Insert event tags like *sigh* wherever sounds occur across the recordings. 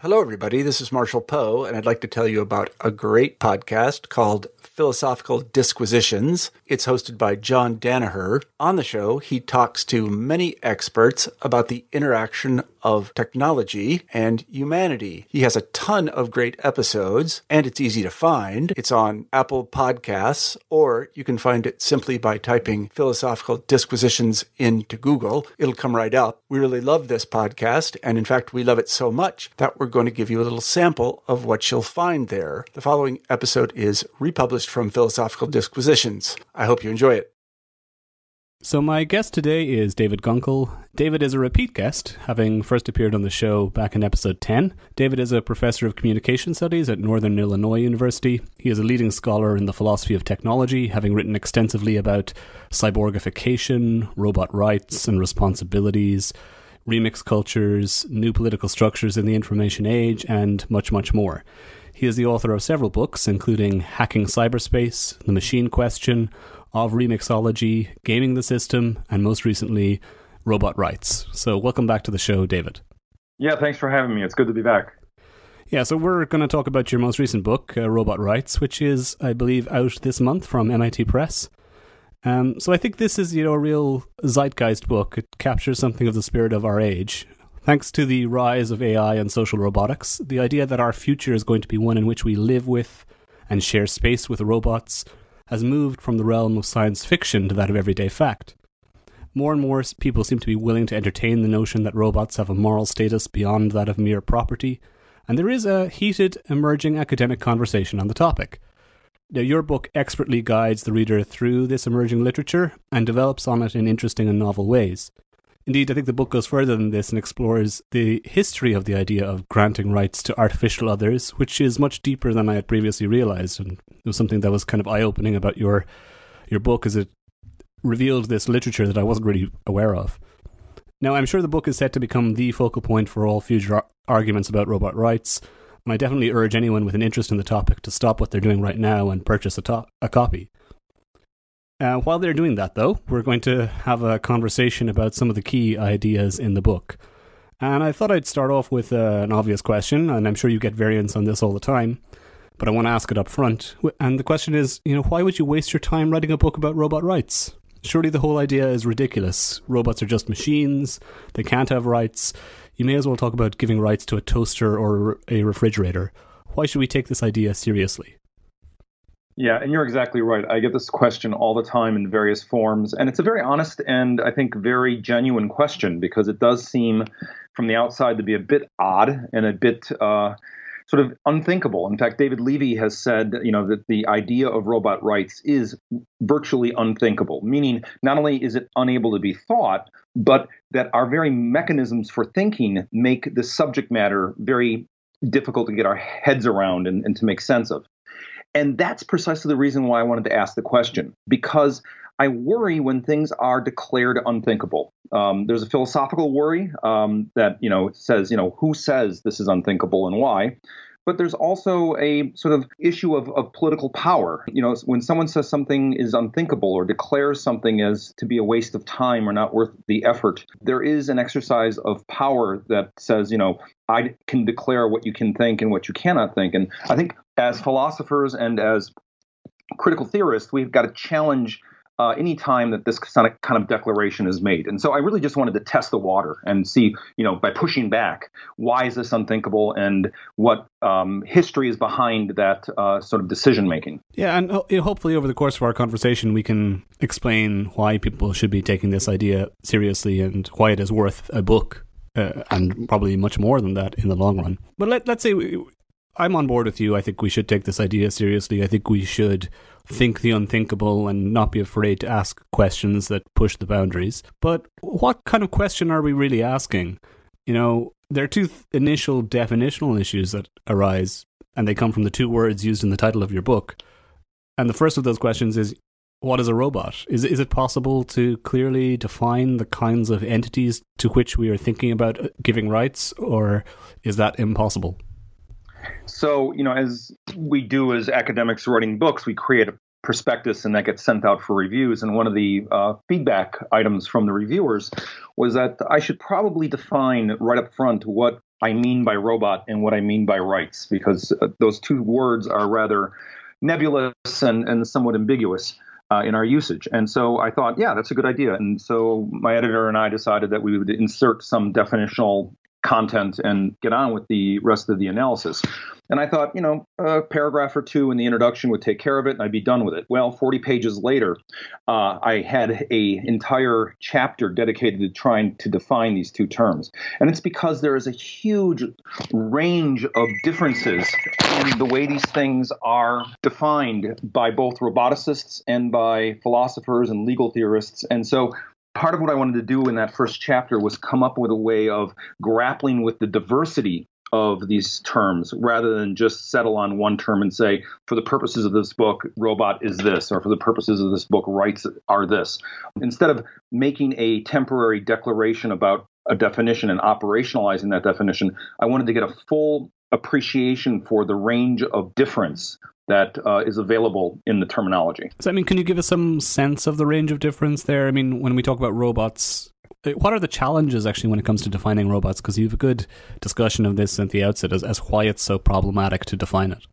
Hello, everybody. This is Marshall Poe, and I'd like to tell you about a great podcast called Philosophical Disquisitions. It's hosted by John Danaher. On the show, he talks to many experts about the interaction of technology and humanity. He has a ton of great episodes, and it's easy to find. It's on Apple Podcasts, or you can find it simply by typing Philosophical Disquisitions into Google. It'll come right up. We really love this podcast, and in fact, we love it so much that we're going to give you a little sample of what you'll find there. The following episode is republished from Philosophical Disquisitions. I hope you enjoy it. So, my guest today is David Gunkel. David is a repeat guest, having first appeared on the show back in episode 10. David is a professor of communication studies at Northern Illinois University. He is a leading scholar in the philosophy of technology, having written extensively about cyborgification, robot rights and responsibilities, remix cultures, new political structures in the information age, and much, much more. He is the author of several books, including Hacking Cyberspace, The Machine Question, Of Remixology, Gaming the System, and most recently, Robot Rights. So, welcome back to the show, David. Yeah, thanks for having me. It's good to be back. Yeah, so we're going to talk about your most recent book, uh, Robot Rights, which is, I believe, out this month from MIT Press. Um, so I think this is, you know, a real zeitgeist book. It captures something of the spirit of our age. Thanks to the rise of AI and social robotics, the idea that our future is going to be one in which we live with and share space with robots has moved from the realm of science fiction to that of everyday fact. More and more people seem to be willing to entertain the notion that robots have a moral status beyond that of mere property, and there is a heated, emerging academic conversation on the topic. Now, your book expertly guides the reader through this emerging literature and develops on it in interesting and novel ways. Indeed, I think the book goes further than this and explores the history of the idea of granting rights to artificial others, which is much deeper than I had previously realized. And it was something that was kind of eye opening about your your book as it revealed this literature that I wasn't really aware of. Now, I'm sure the book is set to become the focal point for all future arguments about robot rights, and I definitely urge anyone with an interest in the topic to stop what they're doing right now and purchase a, to- a copy. Uh, while they're doing that, though, we're going to have a conversation about some of the key ideas in the book. And I thought I'd start off with uh, an obvious question, and I'm sure you get variants on this all the time, but I want to ask it up front. And the question is, you know, why would you waste your time writing a book about robot rights? Surely the whole idea is ridiculous. Robots are just machines, they can't have rights you may as well talk about giving rights to a toaster or a refrigerator. Why should we take this idea seriously? Yeah, and you're exactly right. I get this question all the time in various forms, and it's a very honest and I think very genuine question because it does seem from the outside to be a bit odd and a bit uh, sort of unthinkable. In fact, David Levy has said, you know, that the idea of robot rights is virtually unthinkable, meaning not only is it unable to be thought, but that our very mechanisms for thinking make the subject matter very difficult to get our heads around and, and to make sense of. And that's precisely the reason why I wanted to ask the question, because I worry when things are declared unthinkable. Um, there's a philosophical worry um, that you know says you know who says this is unthinkable and why. But there's also a sort of issue of, of political power. You know, when someone says something is unthinkable or declares something as to be a waste of time or not worth the effort, there is an exercise of power that says, you know, I can declare what you can think and what you cannot think. And I think as philosophers and as critical theorists, we've got to challenge uh, any time that this kind of declaration is made. And so I really just wanted to test the water and see, you know, by pushing back, why is this unthinkable and what um, history is behind that uh, sort of decision making. Yeah, and hopefully over the course of our conversation, we can explain why people should be taking this idea seriously and why it is worth a book. Uh, and probably much more than that in the long run. But let, let's say we, I'm on board with you. I think we should take this idea seriously. I think we should think the unthinkable and not be afraid to ask questions that push the boundaries. But what kind of question are we really asking? You know, there are two th- initial definitional issues that arise, and they come from the two words used in the title of your book. And the first of those questions is what is a robot? Is, is it possible to clearly define the kinds of entities to which we are thinking about uh, giving rights, or is that impossible? So, you know, as we do as academics writing books, we create a prospectus and that gets sent out for reviews. And one of the uh, feedback items from the reviewers was that I should probably define right up front what I mean by robot and what I mean by rights, because uh, those two words are rather nebulous and, and somewhat ambiguous. Uh, in our usage. And so I thought, yeah, that's a good idea. And so my editor and I decided that we would insert some definitional content and get on with the rest of the analysis. And I thought, you know, a paragraph or two in the introduction would take care of it, and I'd be done with it. Well, 40 pages later, uh, I had a entire chapter dedicated to trying to define these two terms, and it's because there is a huge range of differences in the way these things are defined by both roboticists and by philosophers and legal theorists. And so part of what I wanted to do in that first chapter was come up with a way of grappling with the diversity of these terms rather than just settle on one term and say, for the purposes of this book, robot is this, or for the purposes of this book, rights are this. Instead of making a temporary declaration about a definition and operationalizing that definition, I wanted to get a full appreciation for the range of difference that uh, is available in the terminology. So, I mean, can you give us some sense of the range of difference there? I mean, when we talk about robots, uh, what are the challenges actually when it comes to defining robots? Because you have a good discussion of this at the outset as, as why it's so problematic to define it.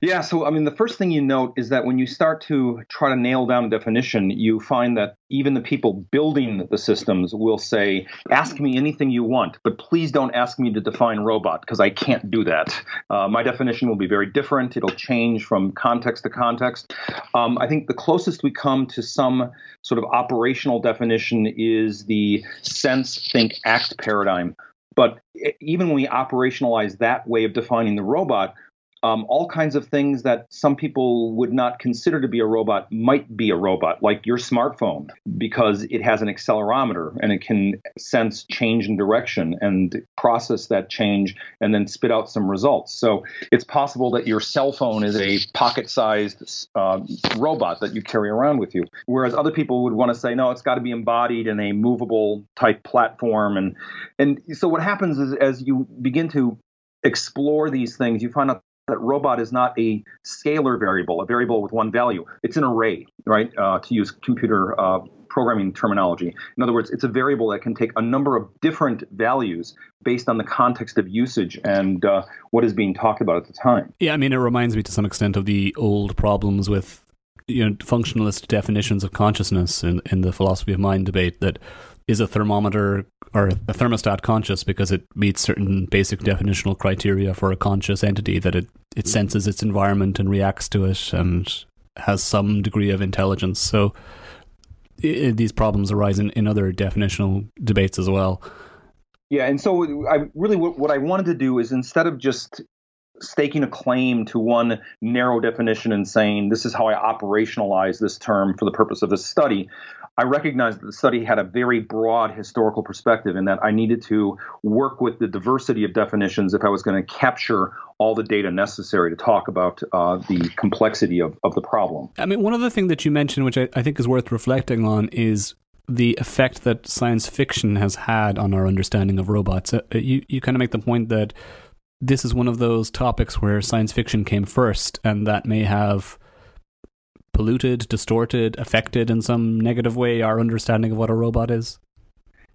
Yeah, so I mean, the first thing you note is that when you start to try to nail down a definition, you find that even the people building the systems will say, Ask me anything you want, but please don't ask me to define robot because I can't do that. Uh, my definition will be very different. It'll change from context to context. Um, I think the closest we come to some sort of operational definition is the sense, think, act paradigm. But even when we operationalize that way of defining the robot, um, all kinds of things that some people would not consider to be a robot might be a robot, like your smartphone, because it has an accelerometer and it can sense change in direction and process that change and then spit out some results. So it's possible that your cell phone is a pocket sized uh, robot that you carry around with you. Whereas other people would want to say, no, it's got to be embodied in a movable type platform. And, and so what happens is as you begin to explore these things, you find out that robot is not a scalar variable, a variable with one value. It's an array, right? Uh, to use computer uh, programming terminology. In other words, it's a variable that can take a number of different values based on the context of usage and uh, what is being talked about at the time. Yeah, I mean, it reminds me to some extent of the old problems with you know functionalist definitions of consciousness in in the philosophy of mind debate that is a thermometer or a thermostat conscious because it meets certain basic definitional criteria for a conscious entity that it, it senses its environment and reacts to it and has some degree of intelligence. So it, these problems arise in, in other definitional debates as well. Yeah, and so I really what I wanted to do is instead of just staking a claim to one narrow definition and saying this is how I operationalize this term for the purpose of this study, I recognized that the study had a very broad historical perspective and that I needed to work with the diversity of definitions if I was going to capture all the data necessary to talk about uh, the complexity of, of the problem. I mean, one other thing that you mentioned, which I, I think is worth reflecting on, is the effect that science fiction has had on our understanding of robots. Uh, you, you kind of make the point that this is one of those topics where science fiction came first, and that may have polluted, distorted, affected in some negative way our understanding of what a robot is?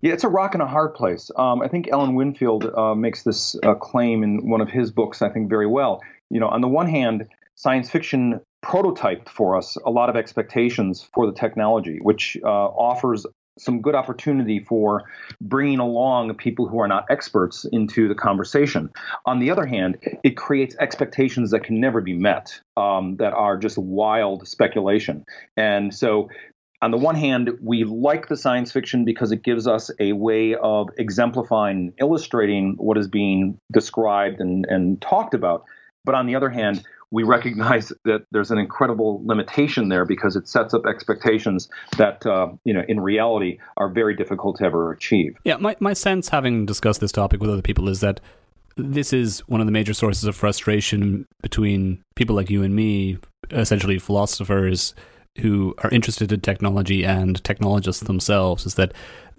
Yeah, it's a rock and a hard place. Um, I think Alan Winfield uh, makes this uh, claim in one of his books, I think, very well. You know, on the one hand, science fiction prototyped for us a lot of expectations for the technology, which uh, offers some good opportunity for bringing along people who are not experts into the conversation. On the other hand, it creates expectations that can never be met, um, that are just wild speculation. And so, on the one hand, we like the science fiction because it gives us a way of exemplifying, illustrating what is being described and, and talked about. But on the other hand, we recognize that there's an incredible limitation there because it sets up expectations that uh, you know in reality are very difficult to ever achieve. Yeah, my my sense, having discussed this topic with other people, is that this is one of the major sources of frustration between people like you and me, essentially philosophers who are interested in technology and technologists themselves, is that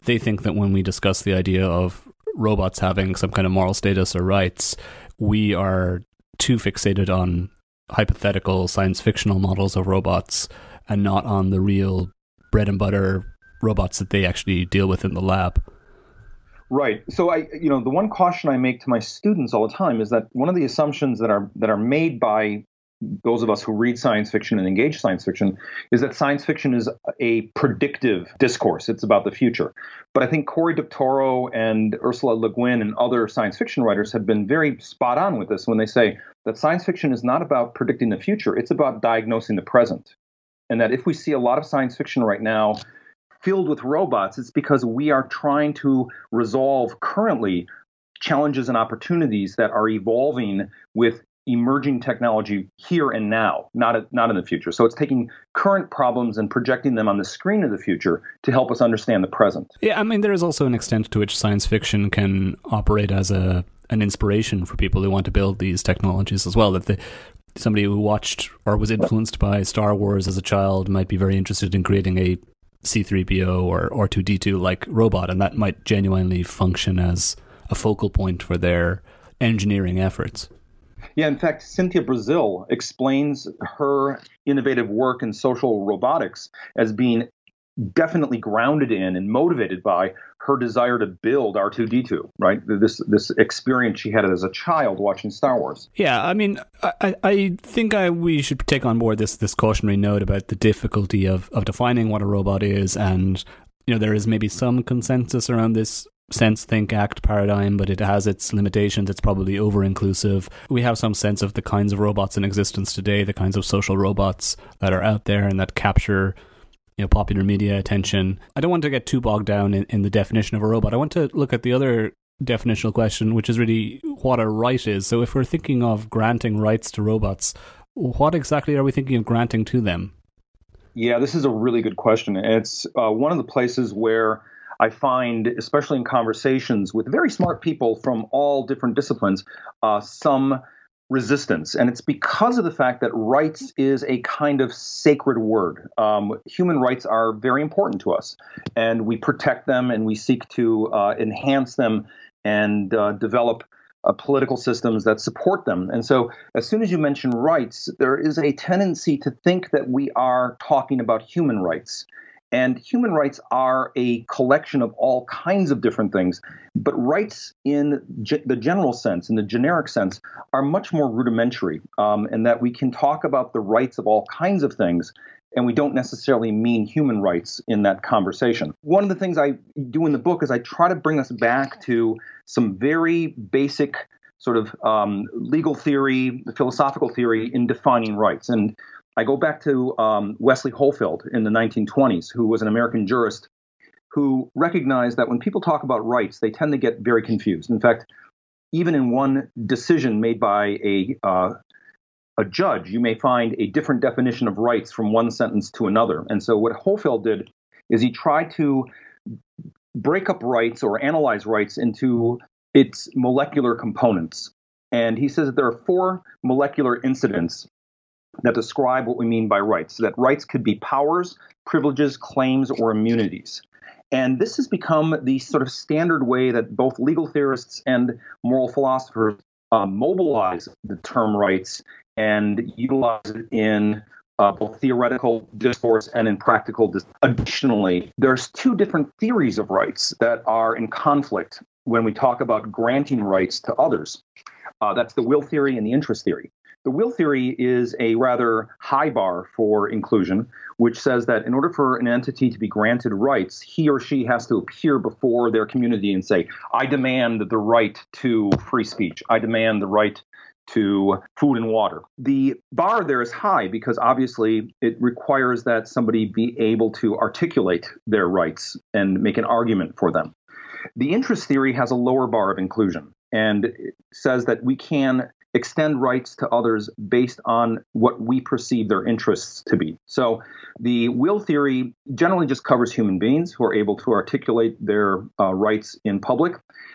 they think that when we discuss the idea of robots having some kind of moral status or rights, we are too fixated on hypothetical science fictional models of robots and not on the real bread and butter robots that they actually deal with in the lab. Right. So I, you know, the one caution I make to my students all the time is that one of the assumptions that are that are made by those of us who read science fiction and engage science fiction is that science fiction is a predictive discourse. It's about the future. But I think Cory Doctorow and Ursula Le Guin and other science fiction writers have been very spot on with this when they say that science fiction is not about predicting the future, it's about diagnosing the present. And that if we see a lot of science fiction right now filled with robots, it's because we are trying to resolve currently challenges and opportunities that are evolving with emerging technology here and now, not not in the future. So it's taking current problems and projecting them on the screen of the future to help us understand the present. Yeah, I mean there is also an extent to which science fiction can operate as a an inspiration for people who want to build these technologies as well. That the somebody who watched or was influenced by Star Wars as a child might be very interested in creating a C3PO or R2D2 like robot, and that might genuinely function as a focal point for their engineering efforts. Yeah, in fact, Cynthia Breazeal explains her innovative work in social robotics as being definitely grounded in and motivated by her desire to build R2D2, right? This this experience she had as a child watching Star Wars. Yeah, I mean, I, I think I, we should take on board this this cautionary note about the difficulty of, of defining what a robot is, and you know there is maybe some consensus around this sense think act paradigm but it has its limitations. It's probably over inclusive we have some sense of the kinds of robots in existence today the kinds of social robots that are out there and that capture you know popular media attention. I don't want to get too bogged down in, in the definition of a robot. I want to look at the other definitional question which is really what a right is. So if we're thinking of granting rights to robots what exactly are we thinking of granting to them? Yeah this is a really good question. It's uh, one of the places where I find, especially in conversations with very smart people from all different disciplines, uh, some resistance. And it's because of the fact that rights is a kind of sacred word. Um, human rights are very important to us, and we protect them and we seek to uh, enhance them and uh, develop. Uh, political systems that support them. And so, as soon as you mention rights, there is a tendency to think that we are talking about human rights. And human rights are a collection of all kinds of different things. But rights, in ge- the general sense, in the generic sense, are much more rudimentary, um, and that we can talk about the rights of all kinds of things. And we don't necessarily mean human rights in that conversation. One of the things I do in the book is I try to bring us back to some very basic sort of um, legal theory, philosophical theory in defining rights. And I go back to um, Wesley Hohfeld in the 1920s, who was an American jurist who recognized that when people talk about rights, they tend to get very confused. In fact, even in one decision made by a uh, a judge, you may find a different definition of rights from one sentence to another. And so, what Hohfeld did is he tried to break up rights or analyze rights into its molecular components. And he says that there are four molecular incidents that describe what we mean by rights. So that rights could be powers, privileges, claims, or immunities. And this has become the sort of standard way that both legal theorists and moral philosophers uh, mobilize the term rights and utilize it in uh, both theoretical discourse and in practical. Dis- Additionally, there's two different theories of rights that are in conflict when we talk about granting rights to others. Uh, that's the will theory and the interest theory. The will theory is a rather high bar for inclusion, which says that in order for an entity to be granted rights, he or she has to appear before their community and say, I demand the right to free speech. I demand the right to food and water. The bar there is high because obviously it requires that somebody be able to articulate their rights and make an argument for them. The interest theory has a lower bar of inclusion and says that we can extend rights to others based on what we perceive their interests to be. So the will theory generally just covers human beings who are able to articulate their uh, rights in public,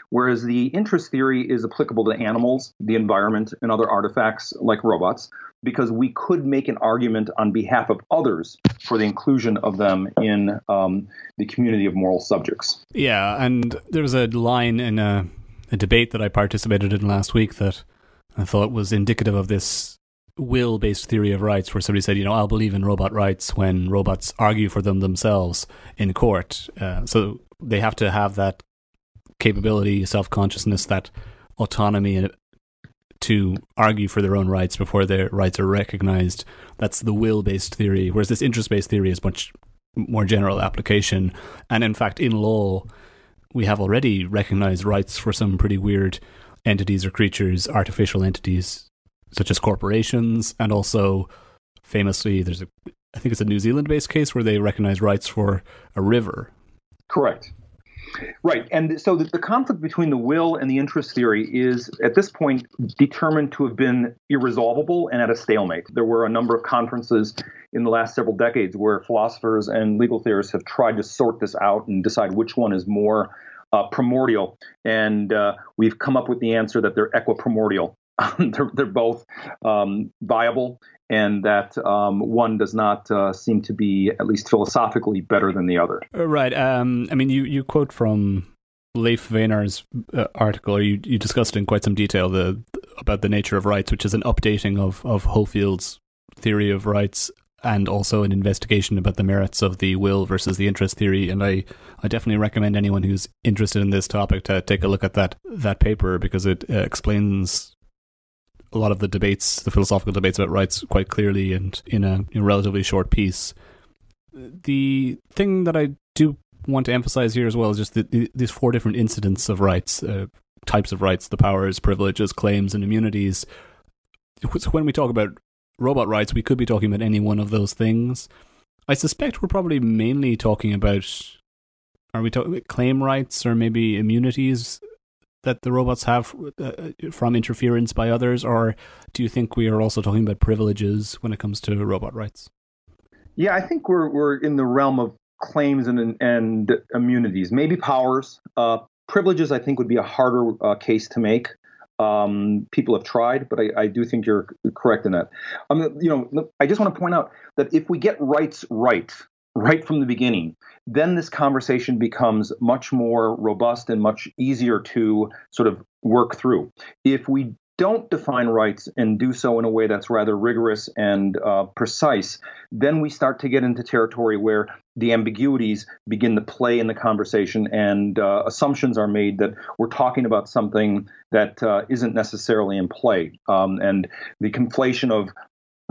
whereas the interest theory is applicable to animals, the environment, and other artifacts like robots. Because we could make an argument on behalf of others for the inclusion of them in um, the community of moral subjects. Yeah, and there was a line in a, a debate that I participated in last week that I thought was indicative of this will based theory of rights where somebody said, you know, I'll believe in robot rights when robots argue for them themselves in court. Uh, so they have to have that capability, self consciousness, that autonomy to argue for their own rights before their rights are recognized. That's the will based theory, whereas this interest based theory is much more general application. And in fact, in law, we have already recognized rights for some pretty weird entities or creatures, artificial entities such as corporations, and also famously, there's a I think it's a New Zealand based case where they recognize rights for a river. Correct. Right. And so the, the, conflict between the will and the interest theory is, at this point, determined to have been irresolvable and at a stalemate. There were a number of conferences in the last several decades where philosophers and legal theorists have tried to sort this out and decide which one is more uh, primordial. And uh, we've come up with the answer that they're equiprimordial. *laughs* they're, they're, both um, viable and that um, one does not uh, seem to be, at least philosophically, better than the other. Uh, right. Um, I mean, you, you quote from Leif Wenar's uh, article, or you, you discussed in quite some detail the about the nature of rights, which is an updating of, of Hohfeld's theory of rights and also an investigation about the merits of the will versus the interest theory. And I, I definitely recommend anyone who's interested in this topic to take a look at that that paper because it uh, explains a lot of the debates, the philosophical debates about rights, quite clearly and in a, in relatively short piece. The thing that I do want to emphasize here as well is just the, the, these four different incidents of rights, uh, types of rights, the powers, privileges, claims, and immunities. So When we talk about robot rights, we could be talking about any one of those things. I suspect we're probably mainly talking about are we talking claim rights or maybe immunities that the robots have uh, from interference by others, or do you think we are also talking about privileges when it comes to robot rights? Yeah, I think we're we're in the realm of claims and and immunities, maybe powers. Uh, privileges, I think, would be a harder uh, case to make. Um, people have tried, but I, I, do think you're correct in that. Um, you know, I just want to point out that if we get rights right, right from the beginning, then this conversation becomes much more robust and much easier to sort of work through. If we don't define rights and do so in a way that's rather rigorous and uh, precise, then we start to get into territory where the ambiguities begin to play in the conversation and uh, assumptions are made that we're talking about something that uh, not necessarily in play. Um, and the conflation of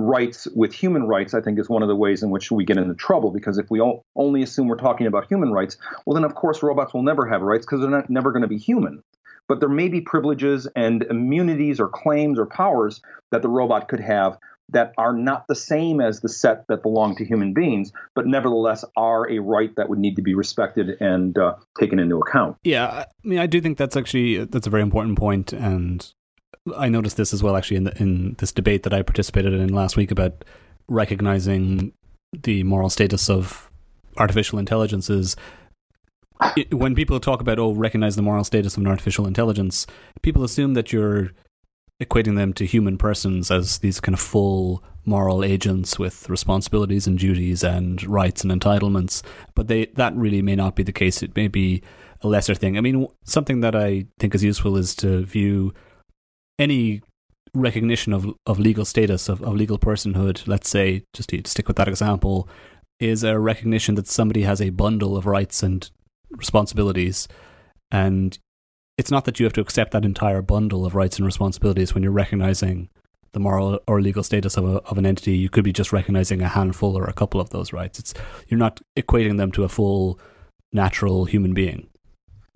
rights with human rights, I think, is one of the ways in which we get into trouble. Because if we only assume we're talking about human rights, well, then of course robots will never have rights because they're not, never going to be human. But there may be privileges and immunities or claims or powers that the robot could have that are not the same as the set that belong to human beings, but nevertheless are a right that would need to be respected and uh, taken into account. Yeah, I mean, I do think that's actually that's a very important point, and I noticed this as well actually in the, in this debate that I participated in last week about recognizing the moral status of artificial intelligences. It, when people talk about oh recognize the moral status of an artificial intelligence, people assume that you're equating them to human persons as these kind of full moral agents with responsibilities and duties and rights and entitlements. But they that really may not be the case. It may be a lesser thing. I mean, something that I think is useful is to view any recognition of of legal status of, of legal personhood let's say just to stick with that example is a recognition that somebody has a bundle of rights and responsibilities. And it's not that you have to accept that entire bundle of rights and responsibilities when you're recognizing the moral or legal status of, a, of an entity. You could be just recognizing a handful or a couple of those rights. It's you're not equating them to a full natural human being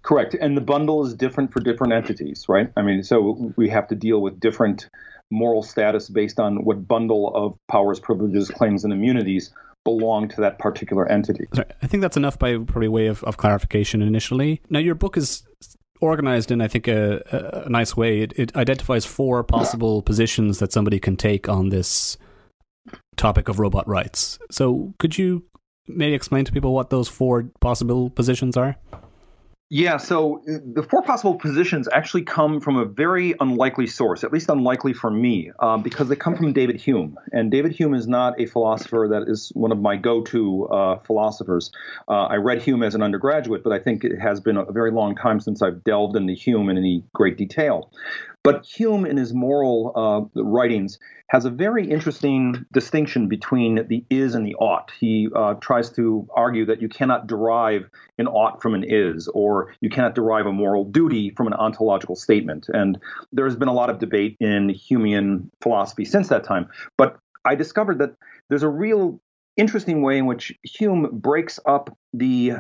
Correct. And the bundle is different for different entities, right? I mean, so we have to deal with different moral status based on what bundle of powers, privileges, claims, and immunities belong to that particular entity. I think that's enough by probably way of, of clarification initially. Now, your book is organized in, I think, a, a nice way. It, it identifies four possible positions that somebody can take on this topic of robot rights. So, could you maybe explain to people what those four possible positions are? Yeah, so uh, the four possible positions actually come from a very unlikely source, at least unlikely for me, um, because they come from David Hume. And David Hume is not a philosopher that is one of my go to uh, philosophers. Uh, I read Hume as an undergraduate, but I think it has been a very long time since I've delved into Hume in any great detail. But Hume, in his moral uh, writings, has a very interesting distinction between the is and the ought. He uh, tries to argue that you cannot derive an ought from an is, or you cannot derive a moral duty from an ontological statement. And there's been a lot of debate in Humean philosophy since that time. But I discovered that there's a real interesting way in which Hume breaks up the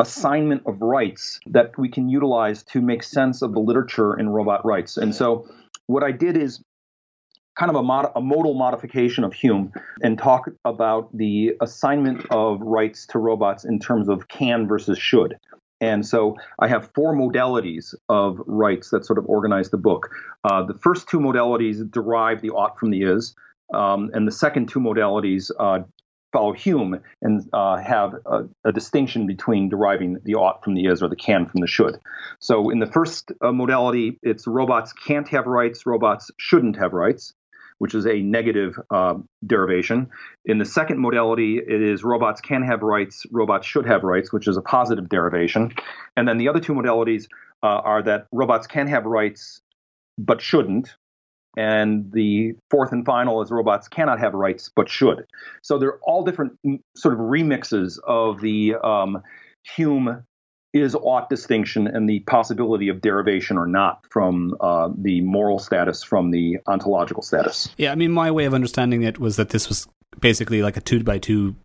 assignment of rights that we can utilize to make sense of the literature in robot rights. And so what I did is kind of a, mod- a, modal modification of Hume and talk about the assignment of rights to robots in terms of can versus should. And so I have four modalities of rights that sort of organize the book. Uh, the first two modalities derive the ought from the is, um, and the second two modalities uh, follow Hume and uh, have a, a, distinction between deriving the ought from the is or the can from the should. So in the first uh, modality, it's robots can't have rights, robots shouldn't have rights, which is a negative uh, derivation. In the second modality, it is robots can have rights, robots should have rights, which is a positive derivation. And then the other two modalities uh, are that robots can have rights but shouldn't, and the fourth and final is robots cannot have rights but should. So they're all different sort of remixes of the um, Hume is ought distinction and the possibility of derivation or not from uh, the moral status from the ontological status. Yeah, I mean, my way of understanding it was that this was basically like a two by two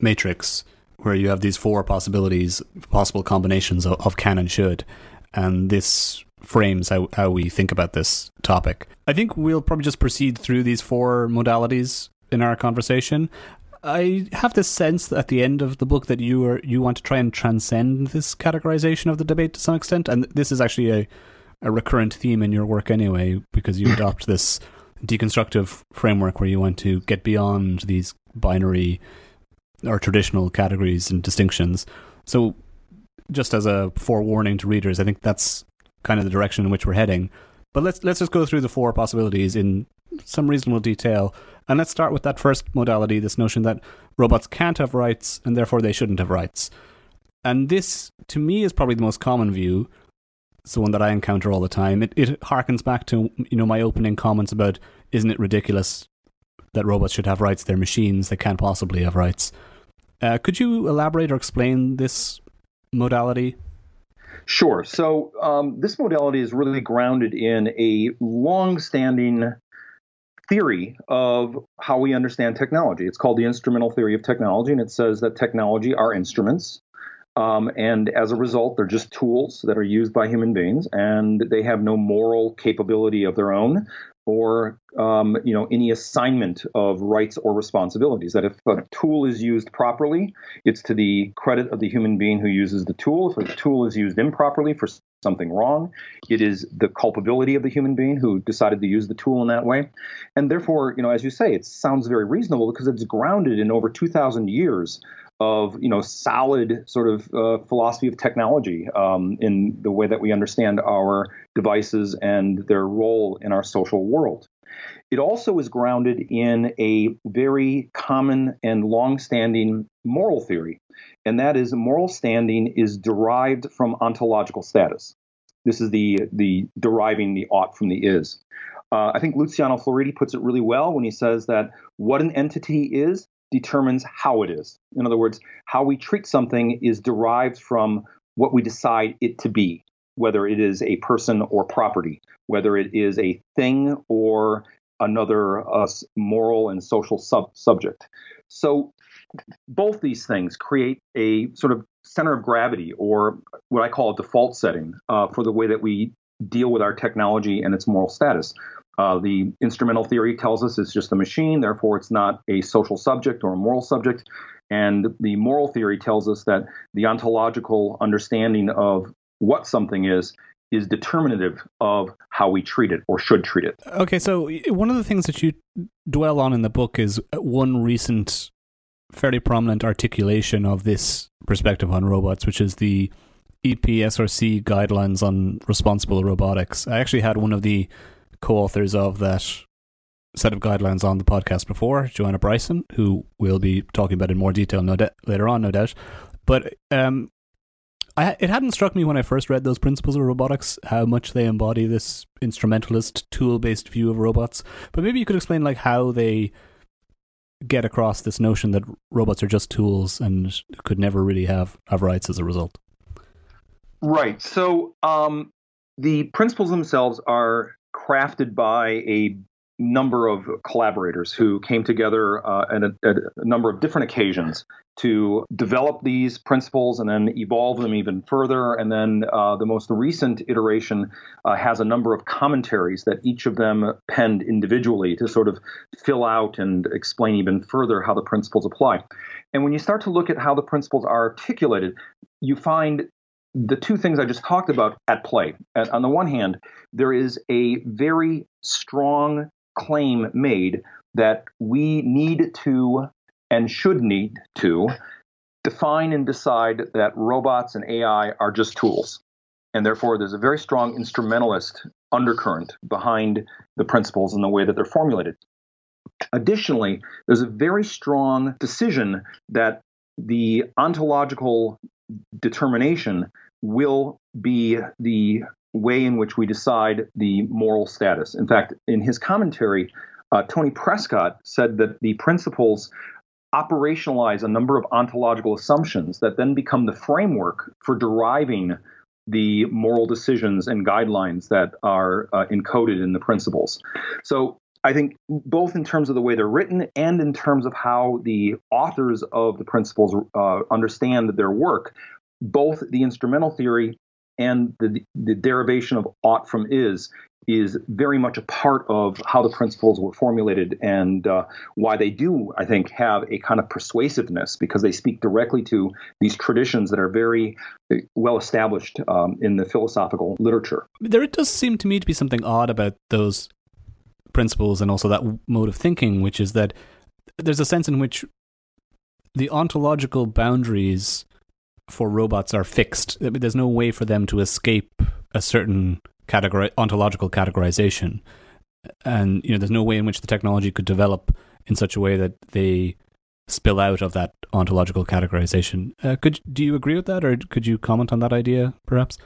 matrix where you have these four possibilities, possible combinations of, of can and should, and this frames how, how we think about this topic. I think we'll probably just proceed through these four modalities in our conversation. I have this sense at the end of the book that you are you want to try and transcend this categorization of the debate to some extent, and this is actually a a recurrent theme in your work anyway, because you *coughs* adopt this deconstructive framework where you want to get beyond these binary or traditional categories and distinctions. So, just as a forewarning to readers, I think that's kind of the direction in which we're heading. But let's let's just go through the four possibilities in some reasonable detail. And let's start with that first modality, this notion that robots can't have rights and therefore they shouldn't have rights. And this, to me, is probably the most common view. It's the one that I encounter all the time. It it harkens back to you know my opening comments about isn't it ridiculous that robots should have rights? They're machines; they can't possibly have rights. Uh, could you elaborate or explain this modality? Sure. So um, this modality is really grounded in a long-standing theory of how we understand technology. It's called the instrumental theory of technology, and it says that technology are instruments. Um, and as a result, they're just tools that are used by human beings, and they have no moral capability of their own or um, you know any assignment of rights or responsibilities. That if a tool is used properly, it's to the credit of the human being who uses the tool. If a tool is used improperly for something wrong, it is the culpability of the human being who decided to use the tool in that way. And therefore, you know, as you say, it sounds very reasonable because it's grounded in over 2,000 years of you know solid sort of uh, philosophy of technology um, in the way that we understand our devices and their role in our social world. It also is grounded in a very common and long-standing moral theory, and that is moral standing is derived from ontological status. This is the the deriving the ought from the is. Uh, I think Luciano Floridi puts it really well when he says that what an entity is determines how it is. In other words, how we treat something is derived from what we decide it to be, whether it is a person or property, whether it is a thing or another uh, moral and social sub- subject. So both these things create a sort of center of gravity or what I call a default setting uh, for the way that we deal with our technology and its moral status. Uh, the instrumental theory tells us it's just a machine, therefore it's not a social subject or a moral subject. And the moral theory tells us that the ontological understanding of what something is is determinative of how we treat it or should treat it. Okay, so one of the things that you dwell on in the book is one recent, fairly prominent articulation of this perspective on robots, which is the EPSRC guidelines on responsible robotics. I actually had one of the co-authors of that set of guidelines on the podcast before, Joanna Bryson, who we'll be talking about in more detail no later on, no doubt. But um, I, it hadn't struck me when I first read those principles of robotics how much they embody this instrumentalist tool-based view of robots. But maybe you could explain like how they get across this notion that robots are just tools and could never really have have rights as a result. Right. So um, the principles themselves are crafted by a number of collaborators who came together uh, at, a, at, a, number of different occasions to develop these principles and then evolve them even further. And then uh, the most recent iteration uh, has a number of commentaries that each of them penned individually to sort of fill out and explain even further how the principles apply. And when you start to look at how the principles are articulated, you find the two things I just talked about at play. on the one hand, there is a very strong claim made that we need to and should need to define and decide that robots and AI are just tools. And therefore, there's a very strong instrumentalist undercurrent behind the principles and the way that they're formulated. Additionally, there's a very strong decision that the ontological determination will be the way in which we decide the moral status. In fact, in his commentary, uh, Tony Prescott said that the principles operationalize a number of ontological assumptions that then become the framework for deriving the moral decisions and guidelines that are uh, encoded in the principles. So I think both in terms of the way they're written and in terms of how the authors of the principles uh, understand their work, both the instrumental theory and the, the derivation of ought from is is very much a part of how the principles were formulated and uh, why they do, I think, have a kind of persuasiveness because they speak directly to these traditions that are very uh, well established um, in the philosophical literature. There does seem to me to be something odd about those principles and also that mode of thinking, which is that there's a sense in which the ontological boundaries for robots are fixed. There's no way for them to escape a certain categori- ontological categorization, and you know there's no way in which the technology could develop in such a way that they spill out of that ontological categorization. Uh, could do you agree with that, or could you comment on that idea, perhaps?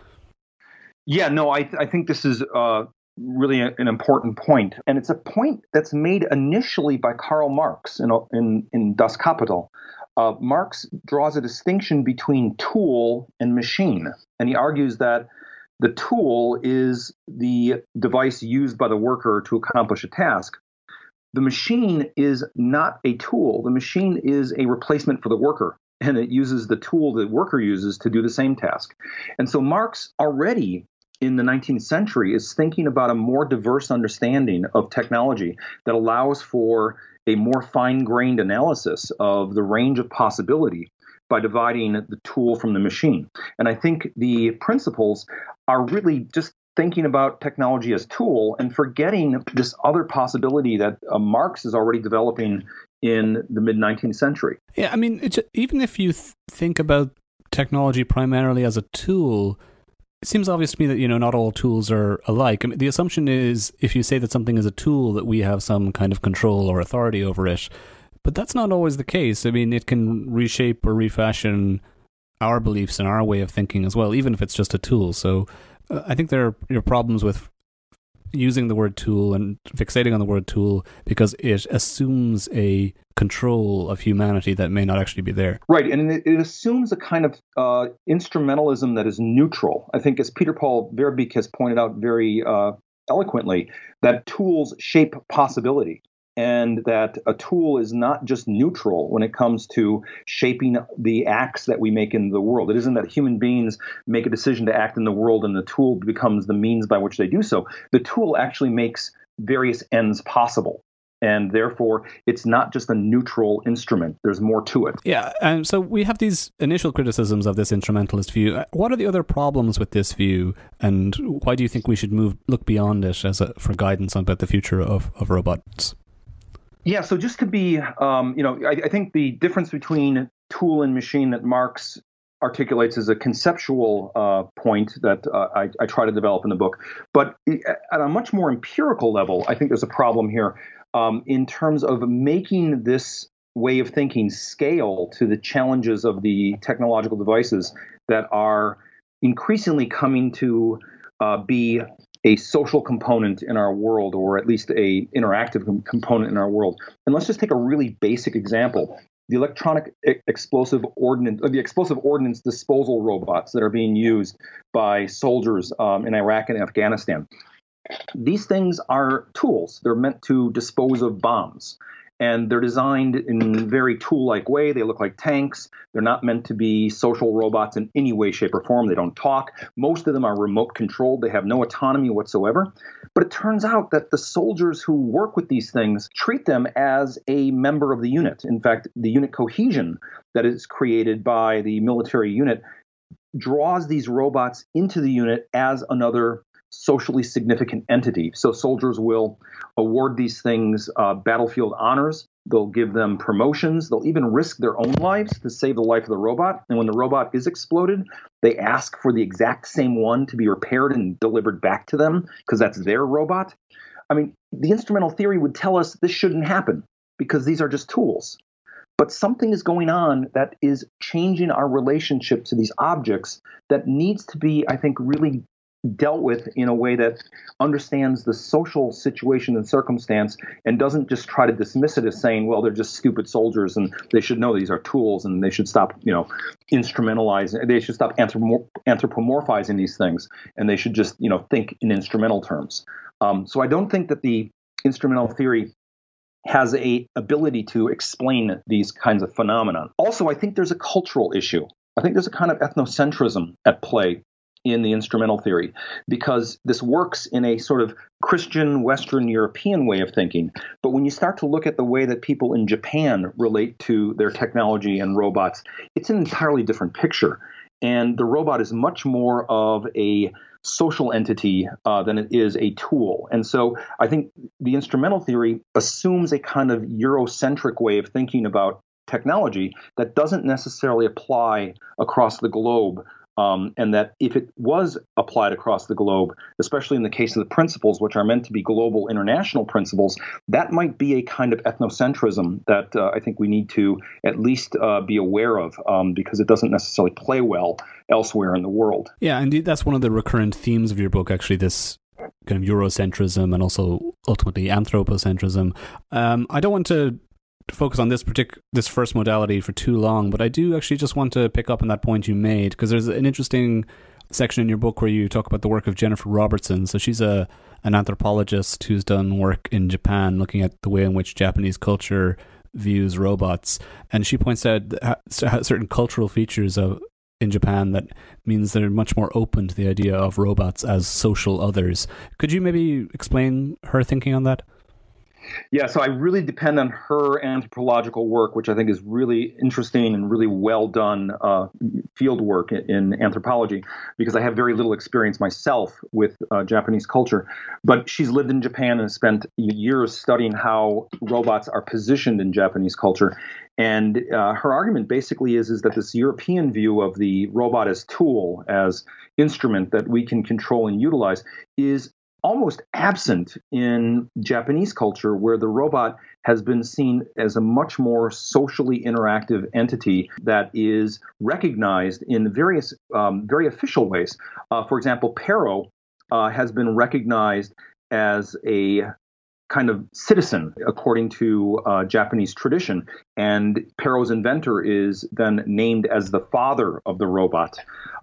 Yeah, no, I th- I think this is uh, really a, an important point, and it's a point that's made initially by Karl Marx in in, in Das Kapital. Uh, Marx draws a distinction between tool and machine, and he argues that the tool is the device used by the worker to accomplish a task. The machine is not a tool. The machine is a replacement for the worker, and it uses the tool the worker uses to do the same task. And so Marx already in the 19th century is thinking about a more diverse understanding of technology that allows for a more fine grained analysis of the range of possibility by dividing the tool from the machine. And I think the principles are really just thinking about technology as tool and forgetting this other possibility that uh, Marx is already developing in the mid 19th century. Yeah, I mean, even if you th- think about technology primarily as a tool, it seems obvious to me that you know not all tools are alike. I mean, the assumption is if you say that something is a tool, that we have some kind of control or authority over it. But that's not always the case. I mean, it can reshape or refashion our beliefs and our way of thinking as well, even if it's just a tool. So uh, I think there are problems with using the word tool and fixating on the word tool because it assumes a control of humanity that may not actually be there. Right, and it, it assumes a kind of uh, instrumentalism that is neutral. I think, as Peter Paul Verbeek has pointed out very uh, eloquently, that tools shape possibility and that a tool is not just neutral when it comes to shaping the acts that we make in the world. It isn't that human beings make a decision to act in the world and the tool becomes the means by which they do so. The tool actually makes various ends possible. And therefore, it's not just a neutral instrument. There's more to it. Yeah. And so we have these initial criticisms of this instrumentalist view. Uh, what are the other problems with this view? And why do you think we should move look beyond it as a, for guidance about the future of, of robots? Yeah, so just to be, um, you know, I, I, think the difference between tool and machine that Marx articulates is a conceptual uh, point that uh, I, I, try to develop in the book. But at a much more empirical level, I think there's a problem here um, in terms of making this way of thinking scale to the challenges of the technological devices that are increasingly coming to uh, be a social component in our world, or at least a interactive com- component in our world. And let's just take a really basic example: the electronic explosive ordnance, uh, the explosive ordnance disposal robots that are being used by soldiers um, in Iraq and Afghanistan. These things are tools. They're meant to dispose of bombs and they're designed in very tool-like way. They look like tanks. They're not meant to be social robots in any way, shape, or form. They don't talk. Most of them are remote controlled. They have no autonomy whatsoever. But it turns out that the soldiers who work with these things treat them as a member of the unit. In fact, the unit cohesion that is created by the military unit draws these robots into the unit as another socially significant entity. So soldiers will award these things uh, battlefield honors. They'll give them promotions. They'll even risk their own lives to save the life of the robot. And when the robot is exploded, they ask for the exact same one to be repaired and delivered back to them because that's their robot. I mean, the instrumental theory would tell us this shouldn't happen because these are just tools. But something is going on that is changing our relationship to these objects that needs to be, I think, really dealt with in a way that understands the social situation and circumstance and doesn't just try to dismiss it as saying, well, they're just stupid soldiers and they should know these are tools and they should stop, you know, instrumentalizing, they should stop anthropomorphizing these things and they should just, you know, think in instrumental terms. Um, so I don't think that the instrumental theory has a ability to explain these kinds of phenomena. Also, I think there's a cultural issue. I think there's a kind of ethnocentrism at play in the instrumental theory because this works in a sort of Christian Western European way of thinking. But when you start to look at the way that people in Japan relate to their technology and robots, it's an entirely different picture. And the robot is much more of a social entity uh, than it is a tool. And so I think the instrumental theory assumes a kind of Eurocentric way of thinking about technology that doesn't necessarily apply across the globe um, and that if it was applied across the globe, especially in the case of the principles, which are meant to be global international principles, that might be a kind of ethnocentrism that uh, I think we need to at least uh, be aware of um, because it doesn't necessarily play well elsewhere in the world. Yeah, indeed, that's one of the recurrent themes of your book, actually, this kind of Eurocentrism and also ultimately anthropocentrism. Um, I don't want to focus on this particular this first modality for too long, but I do actually just want to pick up on that point you made because there's an interesting section in your book where you talk about the work of Jennifer Robertson. So she's a an anthropologist who's done work in Japan looking at the way in which Japanese culture views robots, and she points out certain cultural features of in Japan that means they're much more open to the idea of robots as social others. Could you maybe explain her thinking on that? Yeah, so I really depend on her anthropological work, which I think is really interesting and really well done uh, field work in anthropology, because I have very little experience myself with uh, Japanese culture. But she's lived in Japan and spent years studying how robots are positioned in Japanese culture. And uh, her argument basically is, is that this European view of the robot as tool, as instrument that we can control and utilize, is almost absent in Japanese culture, where the robot has been seen as a much more socially interactive entity that is recognized in various um, very official ways. Uh, for example, Paro uh, has been recognized as a kind of citizen according to uh, Japanese tradition. And Paro's inventor is then named as the father of the robot.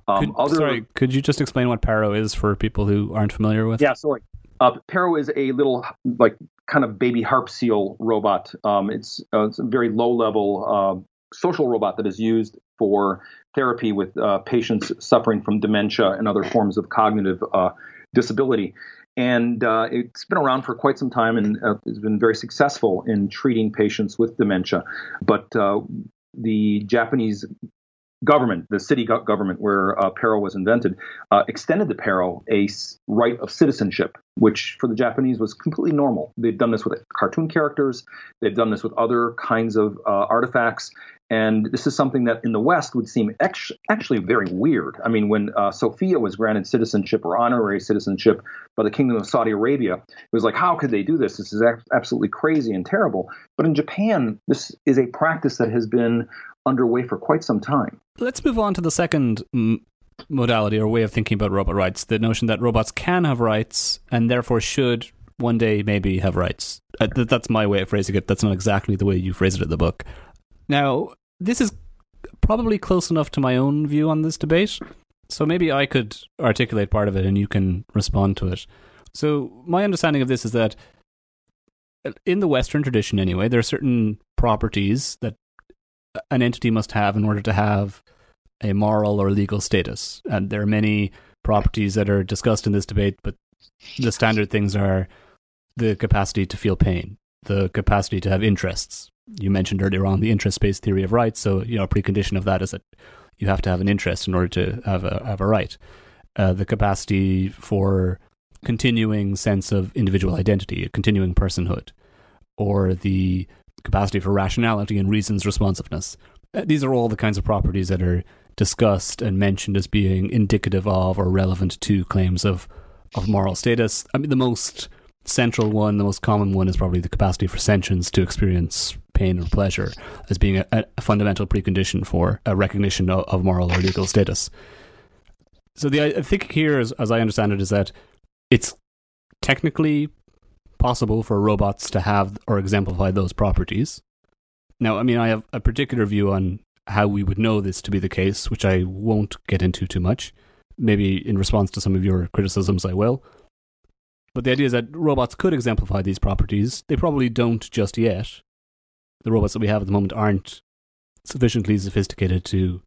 Um, could, other, sorry, could you just explain what Paro is for people who aren't familiar with? Yeah, sorry. Uh, Paro is a little like kind of baby harp seal robot. Um, it's, uh, it's, a very low level uh, social robot that is used for therapy with uh, patients suffering from dementia and other forms of cognitive uh, disability. And uh, it's been around for quite some time and has been very successful in treating patients with dementia. But the Japanese government, the city go- government where uh, was invented, uh, extended to Paro a right of citizenship, which for the Japanese was completely normal. They've done this with cartoon characters, they've done this with other kinds of uh, artifacts, and this is something that in the West would seem ex- actually very weird. I mean, when uh, Sophia was granted citizenship or honorary citizenship by the Kingdom of Saudi Arabia, it was like, how could they do this? This is absolutely crazy and terrible. But in Japan, this is a practice that has been underway for quite some time. Let's move on to the second m- modality or way of thinking about robot rights the notion that robots can have rights and therefore should one day maybe have rights. Uh, th- that's my way of phrasing it. That's not exactly the way you phrase it in the book. Now, this is probably close enough to my own view on this debate. So maybe I could articulate part of it and you can respond to it. So, my understanding of this is that in the Western tradition, anyway, there are certain properties that an entity must have in order to have a moral or legal status. And there are many properties that are discussed in this debate, but the standard things are the capacity to feel pain, the capacity to have interests. You mentioned earlier on the interest based theory of rights. So, you know, a precondition of that is that you have to have an interest in order to have a, have a right. Uh, the capacity for continuing sense of individual identity, a continuing personhood, or the capacity for rationality and reasons responsiveness. Uh, these are all the kinds of properties that are discussed and mentioned as being indicative of or relevant to claims of, of moral status. I mean, the most central one, the most common one, is probably the capacity for sentience to experience pain or pleasure as being a, a fundamental precondition for a recognition of, of, moral or legal status. So the I think here, as, as I understand it, is that it's technically possible for robots to have or exemplify those properties. Now, I mean, I have a particular view on how we would know this to be the case, which I won't get into too much. Maybe in response to some of your criticisms, I will. But the idea is that robots could exemplify these properties. They probably don't just yet. The robots that we have at the moment aren't sufficiently sophisticated to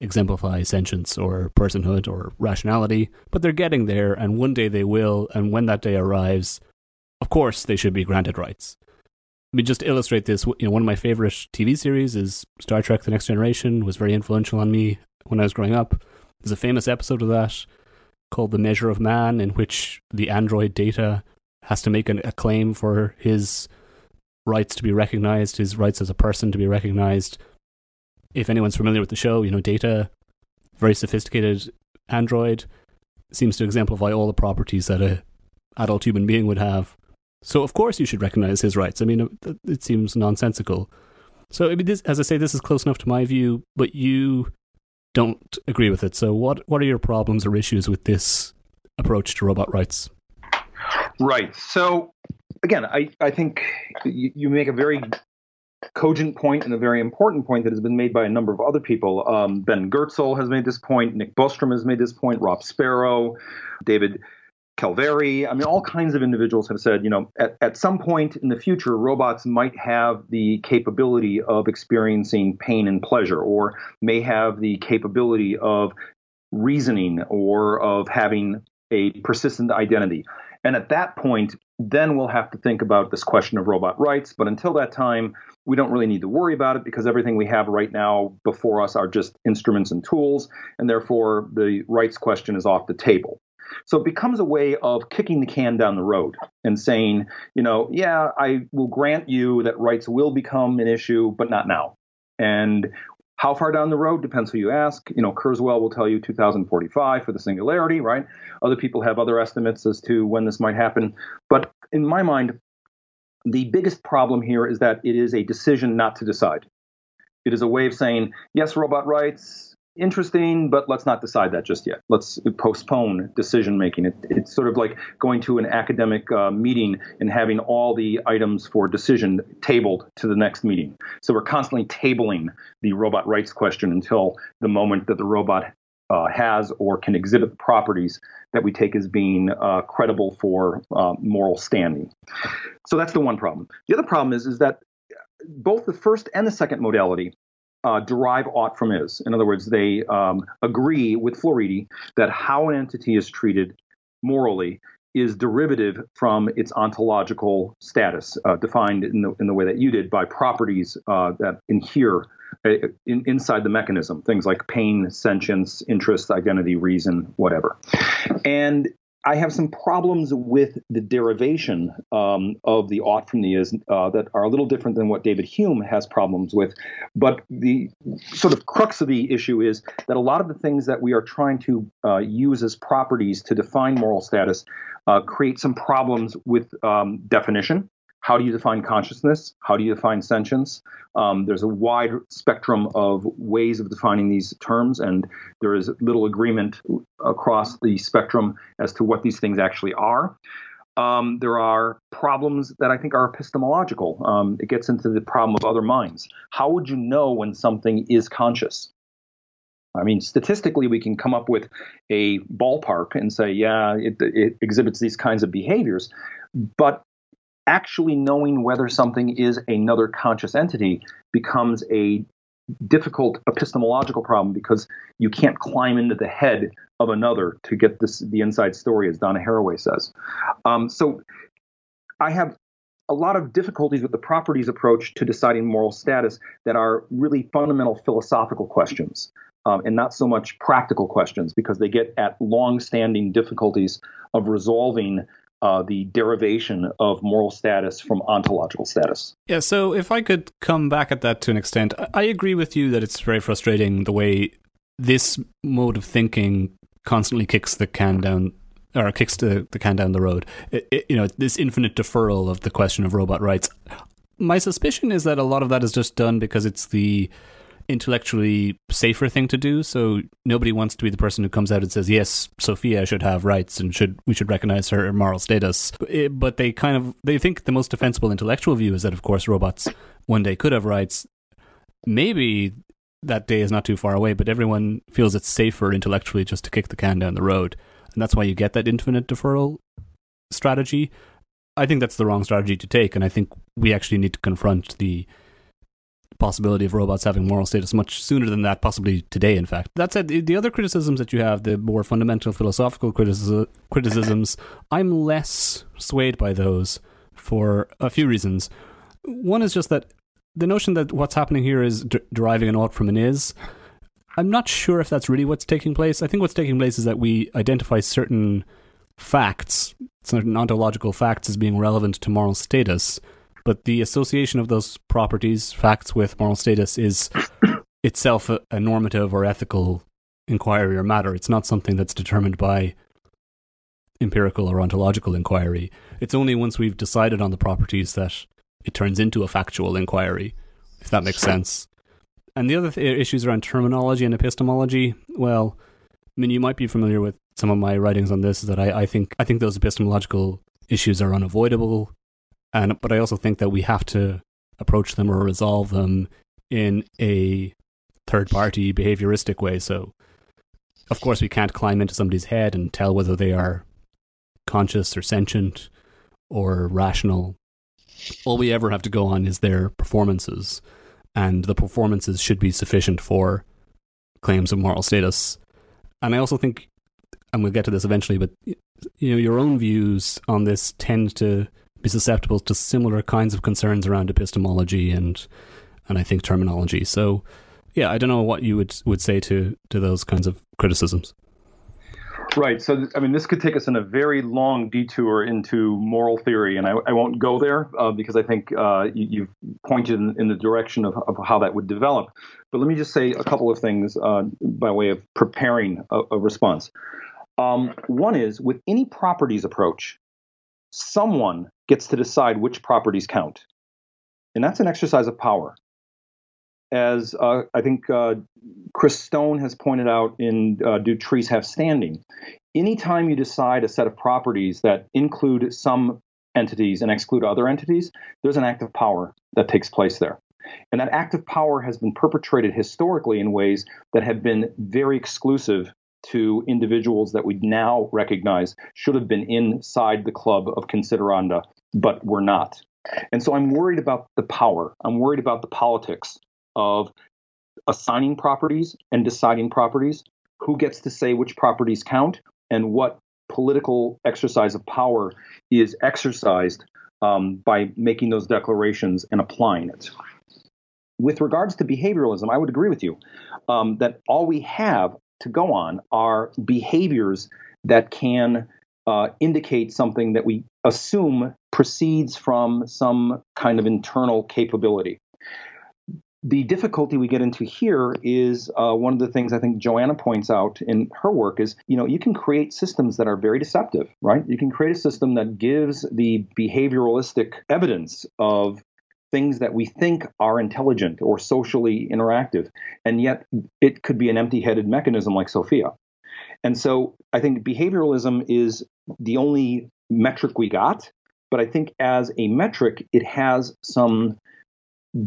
exemplify sentience or personhood or rationality, but they're getting there, and one day they will, and when that day arrives, of course they should be granted rights. I mean, just illustrate this, you know, one of my favorite TV series is Star Trek: The Next Generation. Was very influential on me when I was growing up. There's a famous episode of that called "The Measure of Man," in which the android Data has to make an, a claim for his rights to be recognized, his rights as a person to be recognized. If anyone's familiar with the show, you know, Data, very sophisticated android, seems to exemplify all the properties that a adult human being would have so of course you should recognize his rights. I mean, it, seems nonsensical. So I mean, this, as I say, this is close enough to my view, but you don't agree with it. So what what are your problems or issues with this approach to robot rights? Right. So again, I I think you, you make a very cogent point and a very important point that has been made by a number of other people. Um, ben Goertzel has made this point. Nick Bostrom has made this point. Rob Sparrow, David Calverley. I mean, all kinds of individuals have said, you know, at, at some point in the future, robots might have the capability of experiencing pain and pleasure, or may have the capability of reasoning or of having a persistent identity. And at that point, then we'll have to think about this question of robot rights. But until that time, we don't really need to worry about it because everything we have right now before us are just instruments and tools. And therefore, the rights question is off the table. So it becomes a way of kicking the can down the road and saying, you know, yeah, I will grant you that rights will become an issue, but not now. And how far down the road depends who you ask. You know, Kurzweil will tell you 2045 for the singularity, right? Other people have other estimates as to when this might happen. But in my mind, the biggest problem here is that it is a decision not to decide. It is a way of saying, yes, robot rights, interesting, but let's not decide that just yet. Let's postpone decision making. It, it's sort of like going to an academic uh, meeting and having all the items for decision tabled to the next meeting. So we're constantly tabling the robot rights question until the moment that the robot uh, has or can exhibit the properties that we take as being uh, credible for uh, moral standing. So that's the one problem. The other problem is is that both the first and the second modality uh, derive ought from is. In other words, they um, agree with Floridi that how an entity is treated morally is derivative from its ontological status, uh, defined in the, in the way that you did by properties uh, that inhere uh, in, inside the mechanism, things like pain, sentience, interest, identity, reason, whatever. And I have some problems with the derivation um, of the ought from the is uh, that are a little different than what David Hume has problems with. But the sort of crux of the issue is that a lot of the things that we are trying to uh, use as properties to define moral status uh, create some problems with um, definition. How do you define consciousness? How do you define sentience? Um, there's a wide spectrum of ways of defining these terms, and there is little agreement across the spectrum as to what these things actually are. Um, there are problems that I think are epistemological. Um, it gets into the problem of other minds. How would you know when something is conscious? I mean, statistically, we can come up with a ballpark and say, yeah, it, it exhibits these kinds of behaviors. But actually knowing whether something is another conscious entity becomes a difficult epistemological problem because you can't climb into the head of another to get this the inside story, as Donna Haraway says. Um, so I have a lot of difficulties with the properties approach to deciding moral status that are really fundamental philosophical questions. Um, and not so much practical questions because they get at long-standing difficulties of resolving uh, the derivation of moral status from ontological status. Yeah, so if I could come back at that to an extent, I agree with you that it's very frustrating the way this mode of thinking constantly kicks the can down or kicks the, the can down the road. It, it, you know, this infinite deferral of the question of robot rights. My suspicion is that a lot of that is just done because it's the intellectually safer thing to do. So nobody wants to be the person who comes out and says, "Yes, Sophia should have rights and should we should recognize her moral status." Eh, but they kind of they think the most defensible intellectual view is that, of course, robots one day could have rights. Maybe that day is not too far away, but everyone feels it's safer intellectually just to kick the can down the road, and that's why you get that infinite deferral strategy. I think that's the wrong strategy to take, and I think we actually need to confront the possibility of robots having moral status much sooner than that, possibly today, in fact. That said, the other criticisms that you have, the more fundamental philosophical criticisms, I'm less swayed by those for a few reasons. One is just that the notion that what's happening here is deriving an ought from an is. I'm not sure if that's really what's taking place. I think what's taking place is that we identify certain facts, certain ontological facts, as being relevant to moral status but the association of those properties, facts with moral status, is *coughs* itself a, a normative or ethical inquiry or matter. It's not something that's determined by empirical or ontological inquiry. It's only once we've decided on the properties that it turns into a factual inquiry, if that makes sense. And the other th- issues around terminology and epistemology, well, I mean, you might be familiar with some of my writings on this. Is that I, I think I think those epistemological issues are unavoidable and but I also think that we have to approach them or resolve them in a third party behavioristic way. So, of course, we can't climb into somebody's head and tell whether they are conscious or sentient or rational. All we ever have to go on is their performances, and the performances should be sufficient for claims of moral status. And I also think, and we'll get to this eventually, but you know, your own views on this tend to be susceptible to similar kinds of concerns around epistemology and and I think terminology. So yeah, I don't know what you would would say to to those kinds of criticisms. Right. So, I mean, this could take us in a very long detour into moral theory, and I, I won't go there uh, because I think uh, you, have pointed in, in, the direction of, of, how that would develop. But let me just say a couple of things uh, by way of preparing a, a response. Um, one is with any properties approach, someone gets to decide which properties count. And that's an exercise of power. As uh, I think uh, Chris Stone has pointed out in uh, Do Trees Have Standing, anytime you decide a set of properties that include some entities and exclude other entities, there's an act of power that takes place there. And that act of power has been perpetrated historically in ways that have been very exclusive to individuals that we now recognize should have been inside the club of consideranda, but were not. And so I'm worried about the power. I'm worried about the politics of assigning properties and deciding properties, who gets to say which properties count, and what political exercise of power is exercised um, by making those declarations and applying it. With regards to behavioralism, I would agree with you um, that all we have to go on are behaviors that can uh, indicate something that we assume proceeds from some kind of internal capability. the difficulty we get into here is uh, one of the things I think Joanna points out in her work is, you know, you can create systems that are very deceptive, right? You can create a system that gives the behavioralistic evidence of things that we think are intelligent or socially interactive, and yet it could be an empty headed mechanism like Sophia. And so I think behavioralism is the only metric we got, but I think as a metric, it has some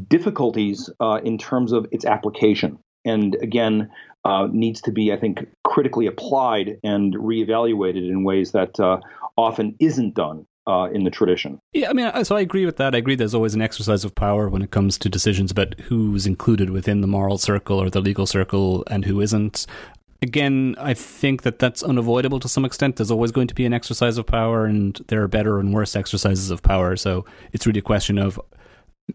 difficulties uh, in terms of its application. And again, uh, needs to be, I think, critically applied and reevaluated in ways that uh, often isn't done uh, in the tradition. Yeah, I mean, so I agree with that. I agree there's always an exercise of power when it comes to decisions about who's included within the moral circle or the legal circle and who isn't. Again, I think that that's unavoidable to some extent. There's always going to be an exercise of power, and there are better and worse exercises of power. So it's really a question of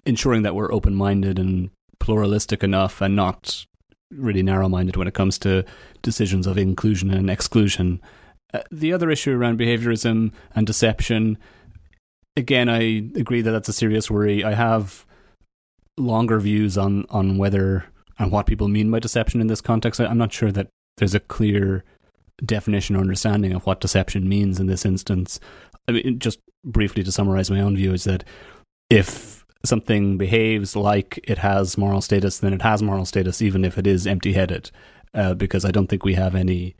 ensuring that we're open minded and pluralistic enough and not really narrow minded when it comes to decisions of inclusion and exclusion. Uh, the other issue around behaviorism and deception, again, I agree that that's a serious worry. I have longer views on, on whether and what people mean by deception in this context. I'm not sure that there's a clear definition or understanding of what deception means in this instance. I mean, just briefly to summarize my own view is that if something behaves like it has moral status, then it has moral status, even if it is empty headed. Uh, because I don't think we have any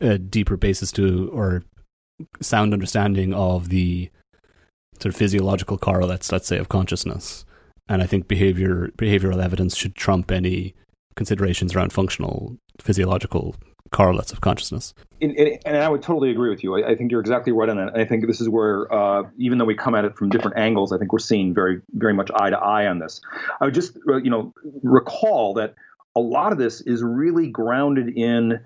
uh, deeper basis to or sound understanding of the sort of physiological correlates, let's say, of consciousness. And I think behavior behavioral evidence should trump any considerations around functional physiological correlates of consciousness. And, and, I would totally agree with you. I, I, think you're exactly right on that. I think this is where, uh, even though we come at it from different angles, I think we're seeing very, very much eye to eye on this. I would just, uh, you know, recall that a lot of this is really grounded in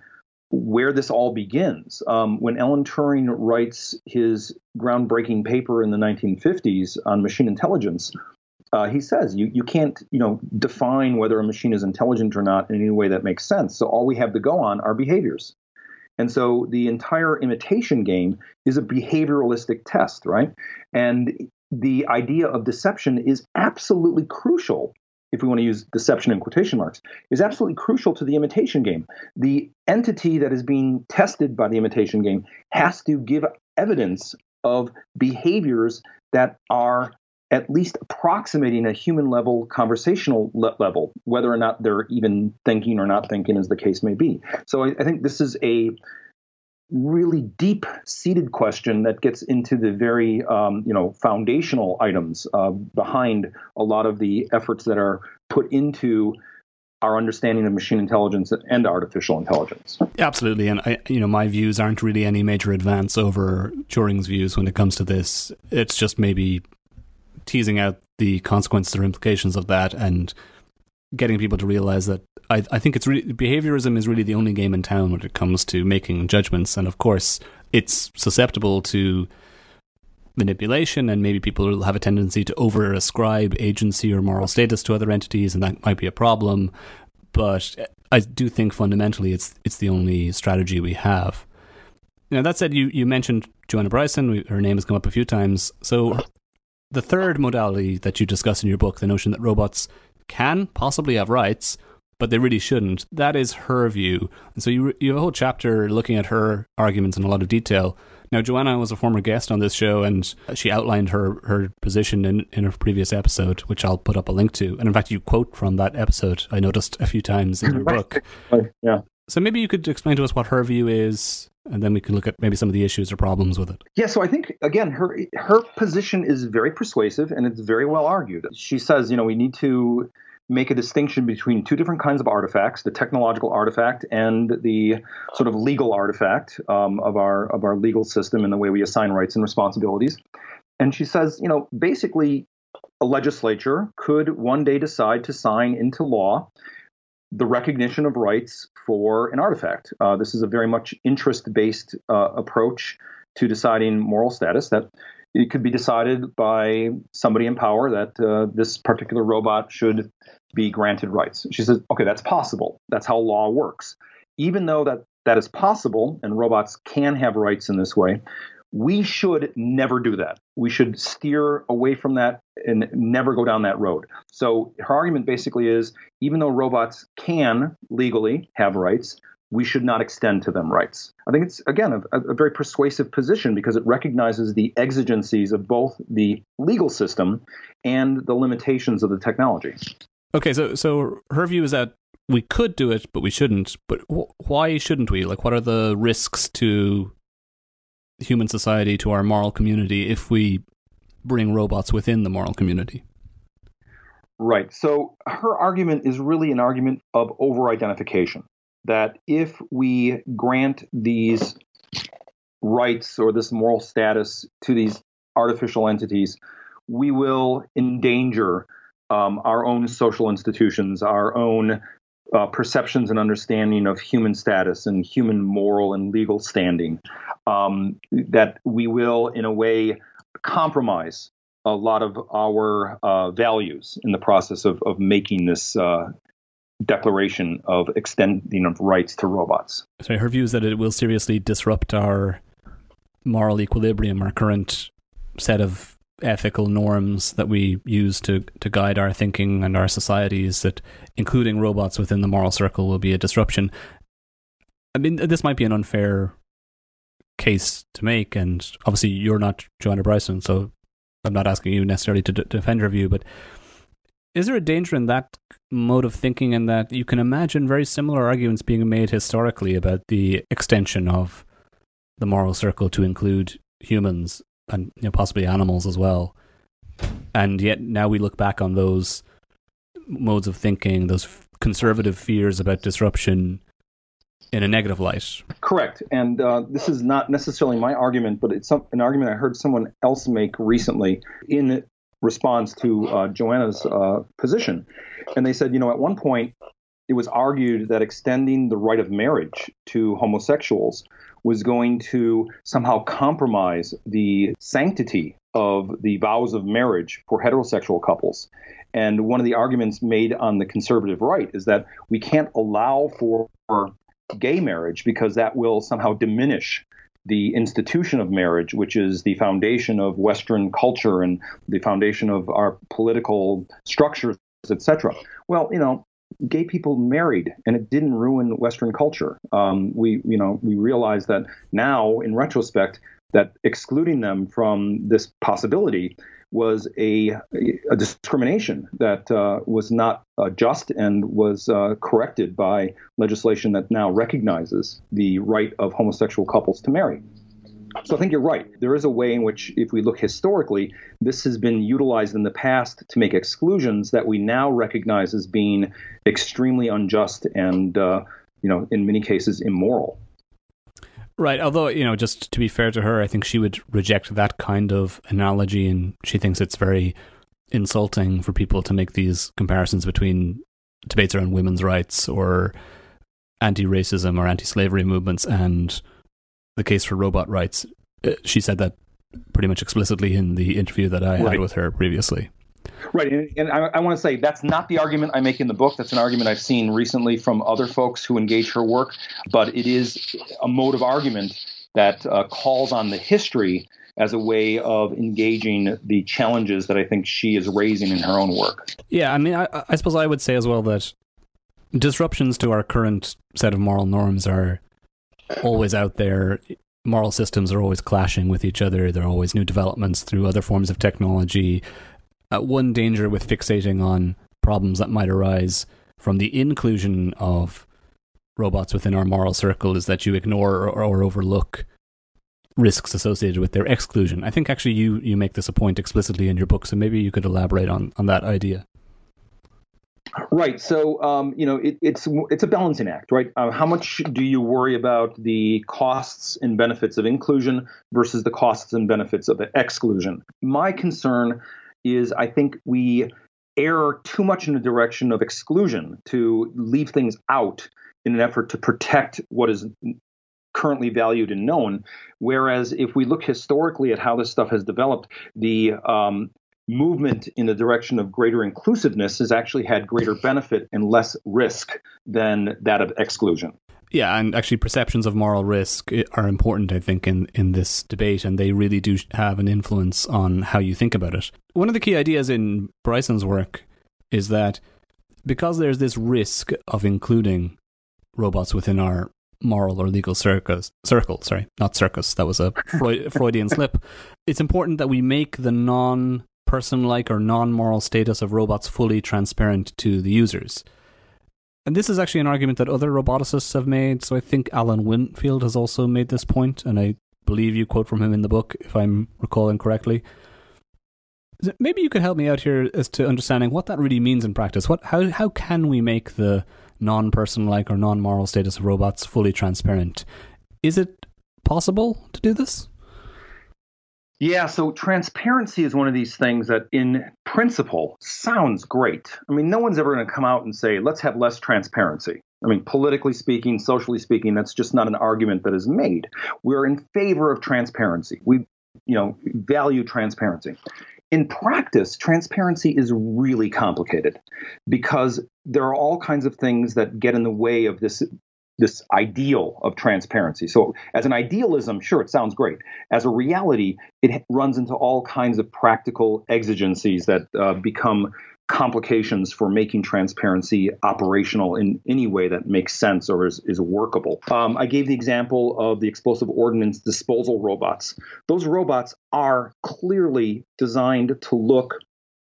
where this all begins. Um, when Alan Turing writes his groundbreaking paper in the 1950s on machine intelligence, uh, he says you you can't you know define whether a machine is intelligent or not in any way that makes sense. So all we have to go on are behaviors. And so the entire imitation game is a behavioralistic test, right? And the idea of deception is absolutely crucial if we want to use deception in quotation marks, is absolutely crucial to the imitation game. The entity that is being tested by the imitation game has to give evidence of behaviors that are at least approximating a human level conversational le- level, whether or not they're even thinking or not thinking, as the case may be. So I, I think this is a really deep seated question that gets into the very um, you know foundational items uh, behind a lot of the efforts that are put into our understanding of machine intelligence and artificial intelligence. Absolutely, and I, you know, my views aren't really any major advance over Turing's views when it comes to this. It's just maybe teasing out the consequences or implications of that and getting people to realize that I, I think it's behaviorism is really the only game in town when it comes to making judgments. And of course, it's susceptible to manipulation, and maybe people have a tendency to over ascribe agency or moral status to other entities, and that might be a problem. But I do think fundamentally it's it's the only strategy we have. Now that said, you, you mentioned Joanna Bryson. We, her name has come up a few times. So the third modality that you discuss in your book, the notion that robots can possibly have rights, but they really shouldn't, that is her view. And so you, you have a whole chapter looking at her arguments in a lot of detail. Now, Joanna was a former guest on this show, and she outlined her, her position in, in a previous episode, which I'll put up a link to. And in fact, you quote from that episode, I noticed a few times in your *laughs* book. yeah. So maybe you could explain to us what her view is, and then we can look at maybe some of the issues or problems with it. Yeah, so I think again her her position is very persuasive and it's very well argued. She says, you know, we need to make a distinction between two different kinds of artifacts: the technological artifact and the sort of legal artifact um, of our of our legal system and the way we assign rights and responsibilities. And she says, you know, basically, a legislature could one day decide to sign into law the recognition of rights for an artifact. Uh, this is a very much interest based uh, approach to deciding moral status that it could be decided by somebody in power that uh, this particular robot should be granted rights. She says, okay, that's possible. That's how law works. Even though that that is possible and robots can have rights in this way, We should never do that. We should steer away from that and never go down that road. So her argument basically is even though robots can legally have rights, we should not extend to them rights. I think it's, again, a, a, very persuasive position because it recognizes the exigencies of both the legal system and the limitations of the technology. Okay, so so her view is that we could do it, but we shouldn't. But wh- why shouldn't we? Like, what are the risks to human society, to our moral community, if we bring robots within the moral community? Right. So her argument is really an argument of over identification that if we grant these rights or this moral status to these artificial entities, we will endanger um, our own social institutions, our own uh, perceptions and understanding of human status and human moral and legal standing. Um, that we will, in a way, compromise a lot of our uh, values in the process of, of making this uh, declaration of extending of rights to robots. So her view is that it will seriously disrupt our moral equilibrium, our current set of ethical norms that we use to to guide our thinking and our societies that including robots within the moral circle will be a disruption. I mean this might be an unfair case to make and obviously you're not joanna bryson so i'm not asking you necessarily to d- defend your view but is there a danger in that mode of thinking in that you can imagine very similar arguments being made historically about the extension of the moral circle to include humans and you know, possibly animals as well. And yet now we look back on those modes of thinking, those conservative fears about disruption in a negative light. Correct. And uh, this is not necessarily my argument, but it's some, an argument I heard someone else make recently in response to uh, Joanna's uh, position. And they said, you know, at one point, it was argued that extending the right of marriage to homosexuals was going to somehow compromise the sanctity of the vows of marriage for heterosexual couples. And one of the arguments made on the conservative right is that we can't allow for gay marriage because that will somehow diminish the institution of marriage, which is the foundation of Western culture and the foundation of our political structures, etc. Well, you know, gay people married, and it didn't ruin Western culture. Um, we, you know, we realize that now, in retrospect, that excluding them from this possibility was a, a discrimination that uh, was not uh, just and was uh, corrected by legislation that now recognizes the right of homosexual couples to marry. So I think you're right. There is a way in which, if we look historically, this has been utilized in the past to make exclusions that we now recognize as being extremely unjust and, uh, you know, in many cases immoral. Right. Although, you know, just to be fair to her, I think she would reject that kind of analogy and she thinks it's very insulting for people to make these comparisons between debates around women's rights or anti racism or anti slavery movements and the case for robot rights. Uh, she said that pretty much explicitly in the interview that I right. had with her previously. Right, and, and I, I, want to say that's not the argument I make in the book. That's an argument I've seen recently from other folks who engage her work, but it is a mode of argument that uh, calls on the history as a way of engaging the challenges that I think she is raising in her own work. Yeah, I mean, I, I suppose I would say as well that disruptions to our current set of moral norms are always out there. Moral systems are always clashing with each other. There are always new developments through other forms of technology. Uh, one danger with fixating on problems that might arise from the inclusion of robots within our moral circle is that you ignore or, or overlook risks associated with their exclusion. I think actually you you make this a point explicitly in your book, so maybe you could elaborate on on that idea. Right. So, um, you know, it, it's it's a balancing act, right? Uh, how much do you worry about the costs and benefits of inclusion versus the costs and benefits of exclusion? My concern is, I think we err too much in the direction of exclusion to leave things out in an effort to protect what is currently valued and known. Whereas if we look historically at how this stuff has developed, the um, movement in the direction of greater inclusiveness has actually had greater benefit and less risk than that of exclusion. Yeah, and actually, perceptions of moral risk eh, are important, I think, in, in this debate, and they really do have an influence on how you think about it. One of the key ideas in Bryson's work is that because there's this risk of including robots within our moral or legal circus, circle, sorry, not circus, that was a Freud, *laughs* Freudian slip, it's important that we make the non person like or non moral status of robots fully transparent to the users. And this is actually an argument that other roboticists have made. So I think Alan Winfield has also made this point, and I believe you quote from him in the book, if I'm recalling correctly. Maybe you could help me out here as to understanding what that really means in practice. What, how, how can we make the non-person-like or non-moral status of robots fully transparent? Is it possible to do this? Yeah, so transparency is one of these things that, in principle, sounds great. I mean, no one's ever going to come out and say, let's have less transparency. I mean, politically speaking, socially speaking, that's just not an argument that is made. We're in favor of transparency. We, you know, value transparency. In practice, transparency is really complicated because there are all kinds of things that get in the way of this this ideal of transparency. So, as an idealism, sure, it sounds great. As a reality, it runs into all kinds of practical exigencies that uh, become complications for making transparency operational in any way that makes sense or is, is workable. Um, I gave the example of the explosive ordnance disposal robots. Those robots are clearly designed to look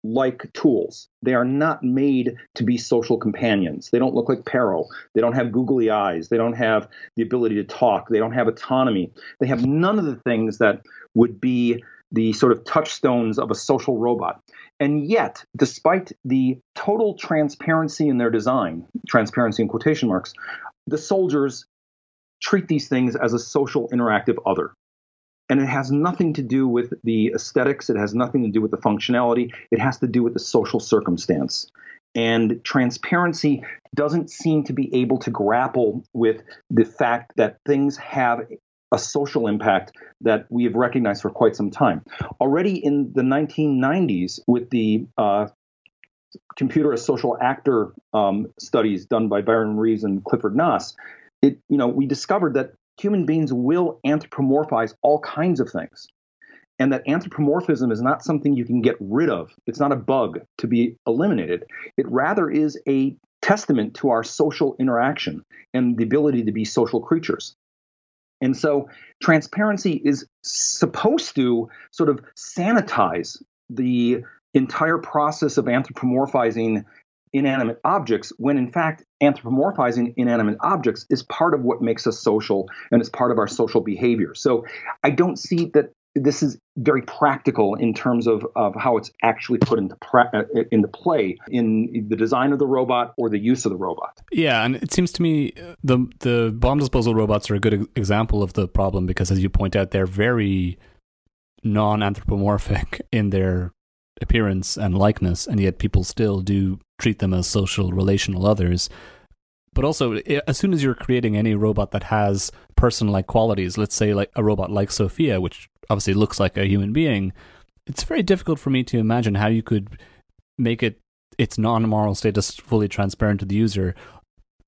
like tools. They are not made to be social companions. They don't look like Paro. They don't have googly eyes. They don't have the ability to talk. They don't have autonomy. They have none of the things that would be the sort of touchstones of a social robot. And yet, despite the total transparency in their design, transparency in quotation marks, the soldiers treat these things as a social interactive other. And it has nothing to do with the aesthetics, it has nothing to do with the functionality, it has to do with the social circumstance. And transparency doesn't seem to be able to grapple with the fact that things have a social impact that we have recognized for quite some time. Already in the 1990s, with the uh, computer as social actor um, studies done by Byron Reeves and Clifford Nass, it you know we discovered that human beings will anthropomorphize all kinds of things. And that anthropomorphism is not something you can get rid of. It's not a bug to be eliminated. It rather is a testament to our social interaction and the ability to be social creatures. And so transparency is supposed to sort of sanitize the entire process of anthropomorphizing inanimate objects when in fact anthropomorphizing inanimate objects is part of what makes us social and is part of our social behavior. So I don't see that this is very practical in terms of, of how it's actually put into pra- uh, into play in the design of the robot or the use of the robot. Yeah, and it seems to me uh, the the bomb disposal robots are a good example of the problem because, as you point out, they're very non-anthropomorphic *laughs* in their appearance and likeness, and yet people still do treat them as social, relational others. But also, as soon as you're creating any robot that has person like qualities, let's say like a robot like Sophia, which obviously looks like a human being, it's very difficult for me to imagine how you could make it its non moral status fully transparent to the user.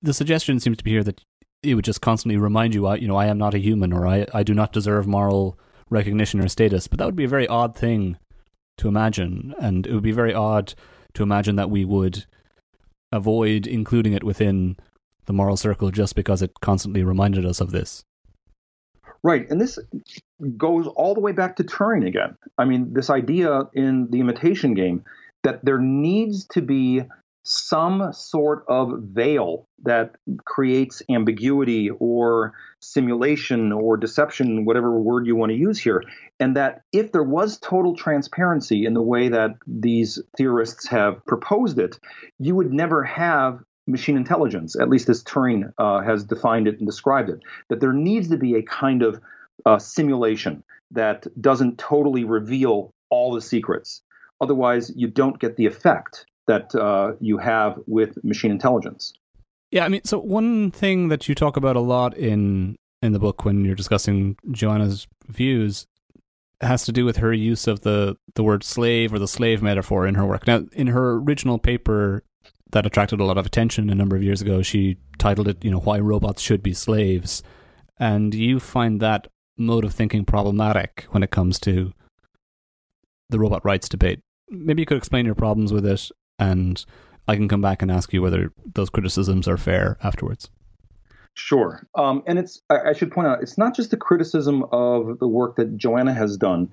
The suggestion seems to be here that it would just constantly remind you, you know, I am not a human or I, I do not deserve moral recognition or status. But that would be a very odd thing to imagine. And it would be very odd to imagine that we would avoid including it within the moral circle just because it constantly reminded us of this. Right. And this goes all the way back to Turing again. I mean, this idea in the imitation game that there needs to be some sort of veil that creates ambiguity or simulation or deception, whatever word you want to use here. And that if there was total transparency in the way that these theorists have proposed it, you would never have machine intelligence, at least as Turing uh, has defined it and described it. That there needs to be a kind of uh, simulation that doesn't totally reveal all the secrets. Otherwise, you don't get the effect that uh, you have with machine intelligence. Yeah, I mean, so one thing that you talk about a lot in in the book when you're discussing Joanna's views has to do with her use of the the word slave or the slave metaphor in her work. Now, in her original paper, that attracted a lot of attention a number of years ago. She titled it, you know, Why Robots Should Be Slaves. And you find that mode of thinking problematic when it comes to the robot rights debate. Maybe you could explain your problems with it, and I can come back and ask you whether those criticisms are fair afterwards. Sure. Um, and it's, I, should point out, it's not just a criticism of the work that Joanna has done.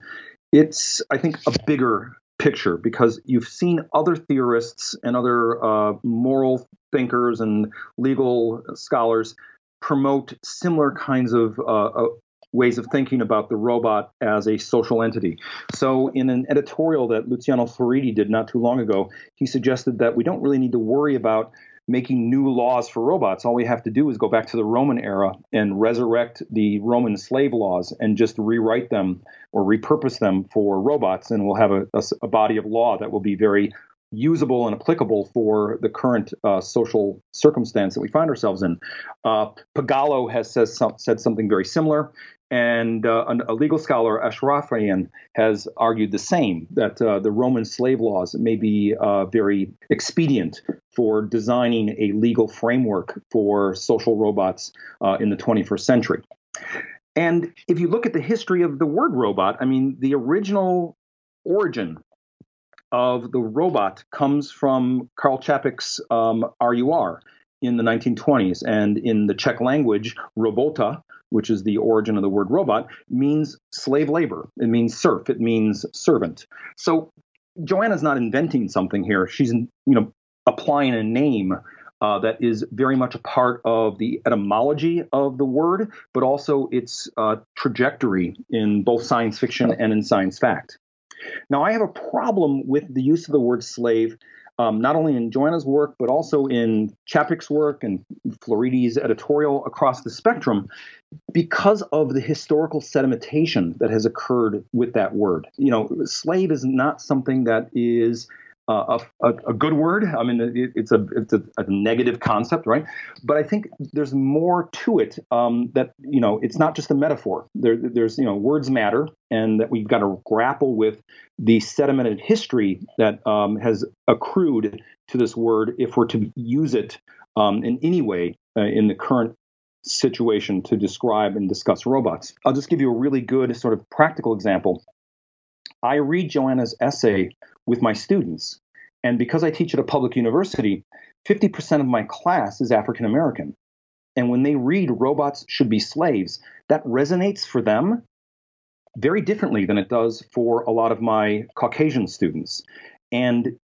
It's, I think, a bigger picture because you've seen other theorists and other uh, moral thinkers and legal scholars promote similar kinds of uh, uh, ways of thinking about the robot as a social entity. So, in an editorial that Luciano Floridi did not too long ago, he suggested that we don't really need to worry about making new laws for robots. All we have to do is go back to the Roman era and resurrect the Roman slave laws and just rewrite them or repurpose them for robots, and we'll have a, a, a body of law that will be very usable and applicable for the current uh, social circumstance that we find ourselves in. Uh, has says, said something very similar. And uh, a legal scholar, Ashrafian, has argued the same that uh, the Roman slave laws may be uh, very expedient for designing a legal framework for social robots uh, in the 21st century. And if you look at the history of the word robot, I mean, the original origin of the robot comes from Karl Čapek's um, RUR in the 1920s. And in the Czech language, robota which is the origin of the word robot, means slave labor. It means serf. It means servant. So Joanna's not inventing something here. She's you know applying a name uh, that is very much a part of the etymology of the word, but also its uh, trajectory in both science fiction and in science fact. Now, I have a problem with the use of the word slave um, not only in Joanna's work, but also in Čapek's work and Floridi's editorial across the spectrum, because of the historical sedimentation that has occurred with that word. You know, slave is not something that is a, a, good word. I mean, it, it's a it's a, a, negative concept, right? But I think there's more to it. Um, that you know, it's not just a metaphor. There, there's you know, words matter, and that we've got to grapple with the sedimented history that um, has accrued to this word if we're to use it um, in any way uh, in the current situation to describe and discuss robots. I'll just give you a really good sort of practical example. I read Joanna's essay with my students. And because I teach at a public university, 50% of my class is African American. And when they read robots should be slaves, that resonates for them very differently than it does for a lot of my Caucasian students. And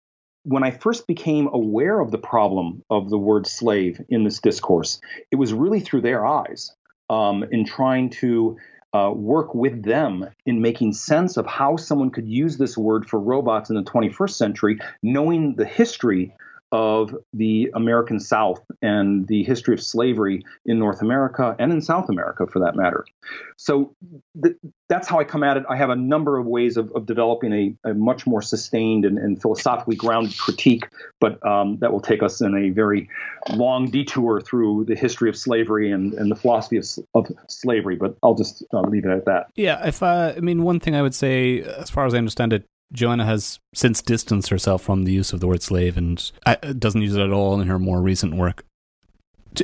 when I first became aware of the problem of the word slave in this discourse, it was really through their eyes um, in trying to uh, work with them in making sense of how someone could use this word for robots in the 21st century, knowing the history of the American South and the history of slavery in North America and in South America, for that matter. So th- that's how I come at it. I have a number of ways of, of developing a, a, much more sustained and, and philosophically grounded critique, but um, that will take us in a very long detour through the history of slavery and, and the philosophy of, of slavery. But I'll just uh, leave it at that. Yeah, if I mean one thing I would say, as far as I understand it, Joanna has since distanced herself from the use of the word slave and uh, doesn't use it at all in her more recent work.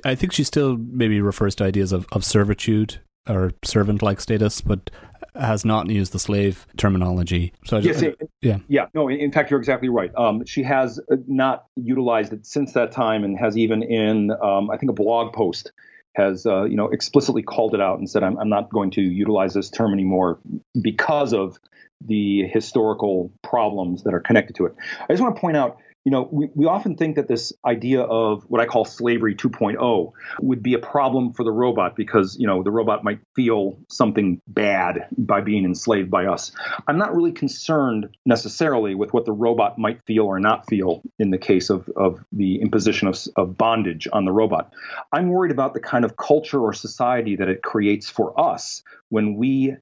I think she still maybe refers to ideas of, of servitude or servant like status, but has not used the slave terminology. So I just, yes, yeah, yeah. No, in fact, you're exactly right. Um, she has not utilized it since that time, and has even in um, I think a blog post has uh, you know explicitly called it out and said I'm, I'm not going to utilize this term anymore because of the historical problems that are connected to it. I just want to point out, you know, we, we often think that this idea of what I call slavery 2.0 would be a problem for the robot because, you know, the robot might feel something bad by being enslaved by us. I'm not really concerned necessarily with what the robot might feel or not feel in the case of, of the imposition of, of bondage on the robot. I'm worried about the kind of culture or society that it creates for us when we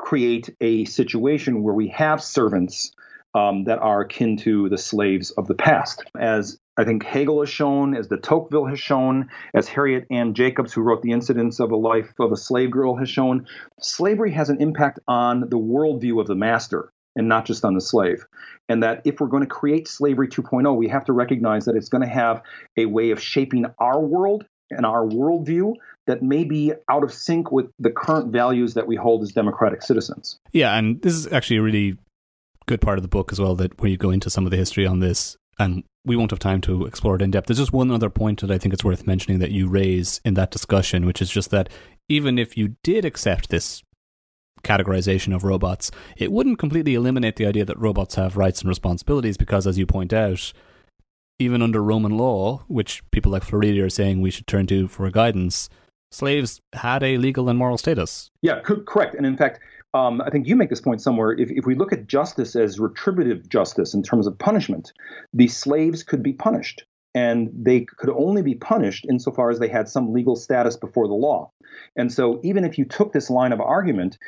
create a situation where we have servants um, that are akin to the slaves of the past. As I think Hegel has shown, as de Tocqueville has shown, as Harriet Ann Jacobs, who wrote The Incidents of a Life of a Slave Girl, has shown, slavery has an impact on the worldview of the master. and not just on the slave. And that if we're going to create slavery 2.0, we have to recognize that it's going to have a way of shaping our world and our worldview that may be out of sync with the current values that we hold as democratic citizens. Yeah, and this is actually a really good part of the book as well, that where you go into some of the history on this, and we won't have time to explore it in depth. There's just one other point that I think it's worth mentioning that you raise in that discussion, which is just that even if you did accept this categorization of robots, it wouldn't completely eliminate the idea that robots have rights and responsibilities because, as you point out, even under Roman law, which people like Floridi are saying we should turn to for guidance, slaves had a legal and moral status. Yeah, co- correct. And in fact, um, I think you make this point somewhere. If, if we look at justice as retributive justice in terms of punishment, the slaves could be punished. And they could only be punished insofar as they had some legal status before the law. And so, even if you took this line of argument,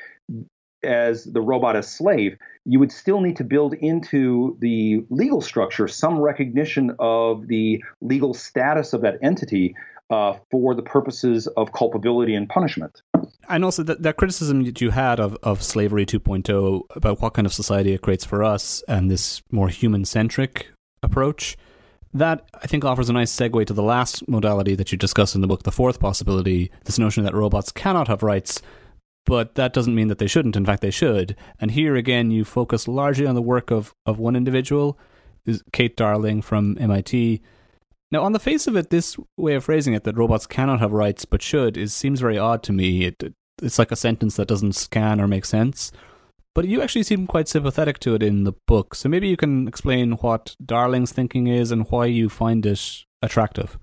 as the robot as slave, you would still need to build into the legal structure some recognition of the legal status of that entity uh, for the purposes of culpability and punishment. And also that, that criticism that you had of, of slavery 2.0 about what kind of society it creates for us and this more human centric approach, that I think offers a nice segue to the last modality that you discuss in the book, the fourth possibility, this notion that robots cannot have rights but that doesn't mean that they shouldn't. In fact, they should. And here again, you focus largely on the work of, of one individual, is Kate Darling from MIT. Now, on the face of it, this way of phrasing it, that robots cannot have rights but should, is seems very odd to me. It, it's like a sentence that doesn't scan or make sense. But you actually seem quite sympathetic to it in the book. So maybe you can explain what Darling's thinking is and why you find it attractive.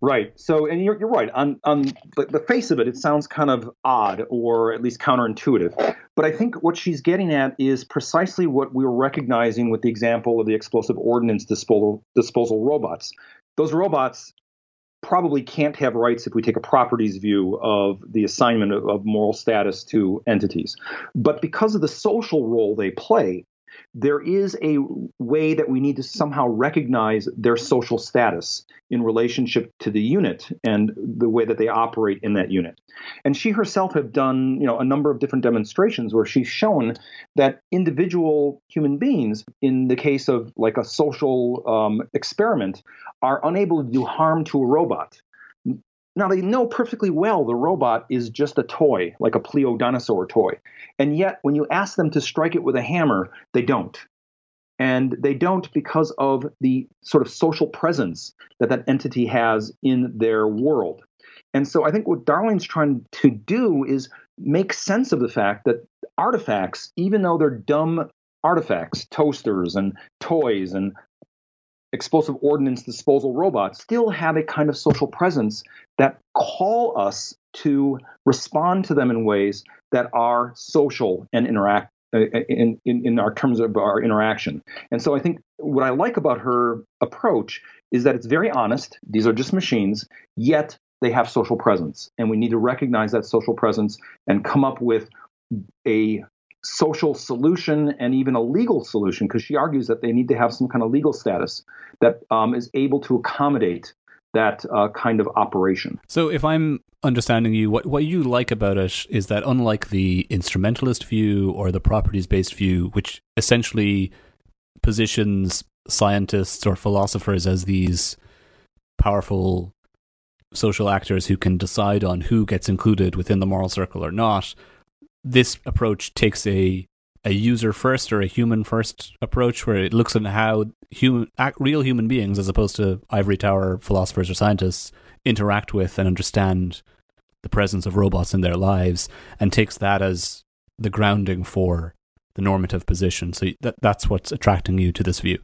Right. So, and you're, you're right. On, on the, the face of it, it sounds kind of odd or at least counterintuitive. But I think what she's getting at is precisely what we were recognizing with the example of the explosive ordnance disposal, disposal robots. Those robots probably can't have rights if we take a properties view of the assignment of, of moral status to entities. But because of the social role they play, there is a way that we need to somehow recognize their social status in relationship to the unit and the way that they operate in that unit. And she herself have done, you know, a number of different demonstrations where she's shown that individual human beings, in the case of like a social um, experiment, are unable to do harm to a robot. Now, they know perfectly well the robot is just a toy, like a Pleo dinosaur toy. And yet, when you ask them to strike it with a hammer, they don't. And they don't because of the sort of social presence that that entity has in their world. And so I think what Darling's trying to do is make sense of the fact that artifacts, even though they're dumb artifacts, toasters and toys and explosive ordnance disposal robots still have a kind of social presence that call us to respond to them in ways that are social and interact uh, in, in, in our terms of our interaction. And so I think what I like about her approach is that it's very honest. These are just machines, yet they have social presence. And we need to recognize that social presence and come up with a social solution and even a legal solution, because she argues that they need to have some kind of legal status that um, is able to accommodate that uh, kind of operation. So, if I'm understanding you, what what you like about it is that unlike the instrumentalist view or the properties based view, which essentially positions scientists or philosophers as these powerful social actors who can decide on who gets included within the moral circle or not, this approach takes a a user first or a human first approach where it looks at how human real human beings as opposed to ivory tower philosophers or scientists interact with and understand the presence of robots in their lives and takes that as the grounding for the normative position. So that that's what's attracting you to this view.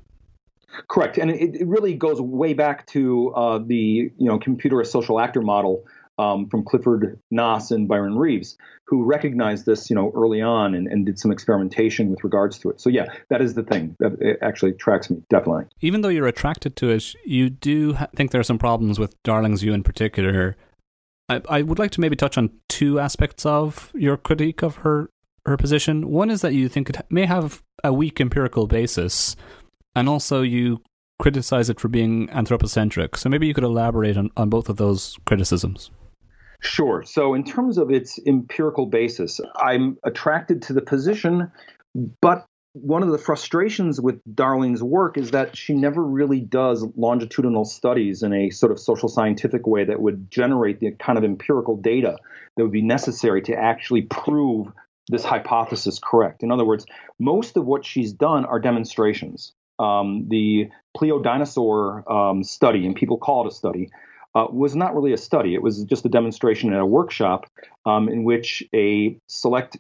Correct. And it, it really goes way back to uh, the you know computer as social actor model um, from Clifford Nass and Byron Reeves, who recognized this, you know, early on and, and, did some experimentation with regards to it. So yeah, that is the thing that actually attracts me definitely. Even though you're attracted to it, you do ha- think there are some problems with Darling's view in particular. I, I would like to maybe touch on two aspects of your critique of her her position. One is that you think it may have a weak empirical basis, and also you criticize it for being anthropocentric. So maybe you could elaborate on, on both of those criticisms. Sure. So, in terms of its empirical basis, I'm attracted to the position, but one of the frustrations with Darling's work is that she never really does longitudinal studies in a sort of social scientific way that would generate the kind of empirical data that would be necessary to actually prove this hypothesis correct. In other words, most of what she's done are demonstrations. Um, the Dinosaur um, study, and people call it a study, uh, was not really a study. It was just a demonstration at a workshop um, in which a select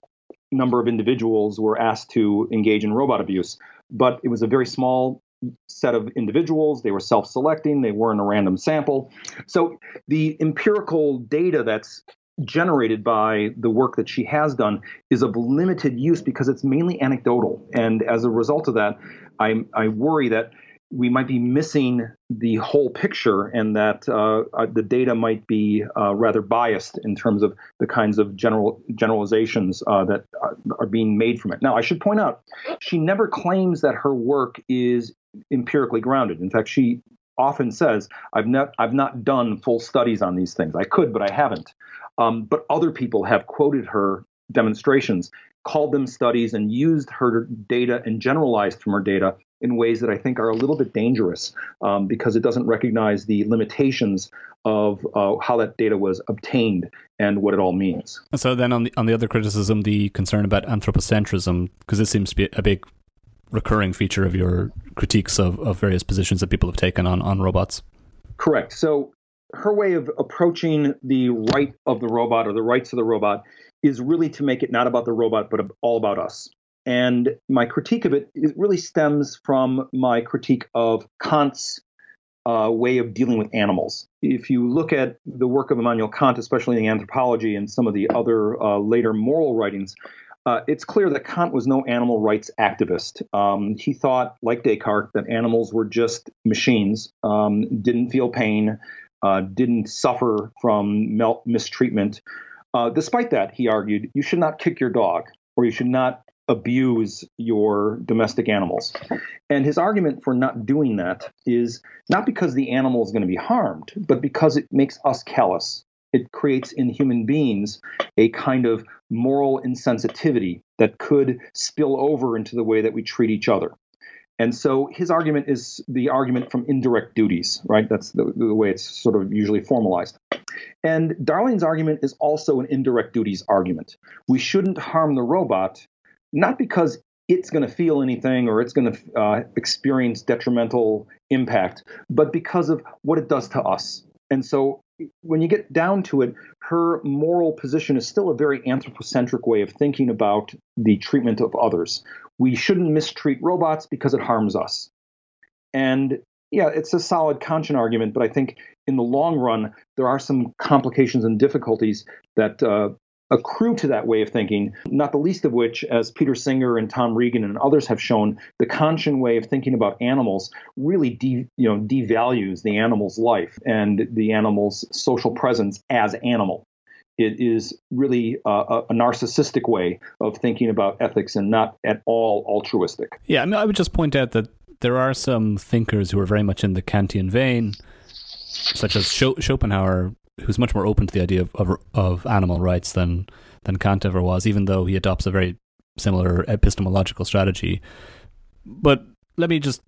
number of individuals were asked to engage in robot abuse. But it was a very small set of individuals. They were self selecting, they weren't a random sample. So the empirical data that's generated by the work that she has done is of limited use because it's mainly anecdotal. And as a result of that, I, I worry that we might be missing the whole picture and that uh, uh, the data might be uh, rather biased in terms of the kinds of general generalizations uh, that are, are, being made from it. Now, I should point out, she never claims that her work is empirically grounded. In fact, she often says, "I've not I've not done full studies on these things. I could, but I haven't." Um, but other people have quoted her demonstrations, called them studies, and used her data and generalized from her data in ways that I think are a little bit dangerous um, because it doesn't recognize the limitations of uh, how that data was obtained and what it all means. So then, on the on the other criticism, the concern about anthropocentrism, because this seems to be a big recurring feature of your critiques of, of various positions that people have taken on on robots. Correct. So her way of approaching the right of the robot or the rights of the robot is really to make it not about the robot but all about us. And my critique of it, it really stems from my critique of Kant's uh, way of dealing with animals. If you look at the work of Immanuel Kant, especially in anthropology and some of the other uh, later moral writings, uh, it's clear that Kant was no animal rights activist. Um, he thought, like Descartes, that animals were just machines, um, didn't feel pain, uh, didn't suffer from mistreatment. Uh, despite that, he argued, you should not kick your dog, or you should not abuse your domestic animals. And his argument for not doing that is not because the animal is going to be harmed, but because it makes us callous. It creates in human beings a kind of moral insensitivity that could spill over into the way that we treat each other. And so his argument is the argument from indirect duties, right? That's the, the, way it's sort of usually formalized. And Darling's argument is also an indirect duties argument. We shouldn't harm the robot not because it's going to feel anything or it's going to uh, experience detrimental impact, but because of what it does to us. And so when you get down to it, her moral position is still a very anthropocentric way of thinking about the treatment of others. We shouldn't mistreat robots because it harms us. And yeah, it's a solid Kantian argument, but I think in the long run, there are some complications and difficulties that uh, accrue to that way of thinking, not the least of which, as Peter Singer and Tom Regan and others have shown, the Kantian way of thinking about animals really de, you know, devalues the animal's life and the animal's social presence as animal. It is really a, a narcissistic way of thinking about ethics and not at all altruistic. Yeah, I mean, I would just point out that there are some thinkers who are very much in the Kantian vein, such as Schopenhauer, who's much more open to the idea of, of, of animal rights than than Kant ever was, even though he adopts a very similar epistemological strategy. But let me just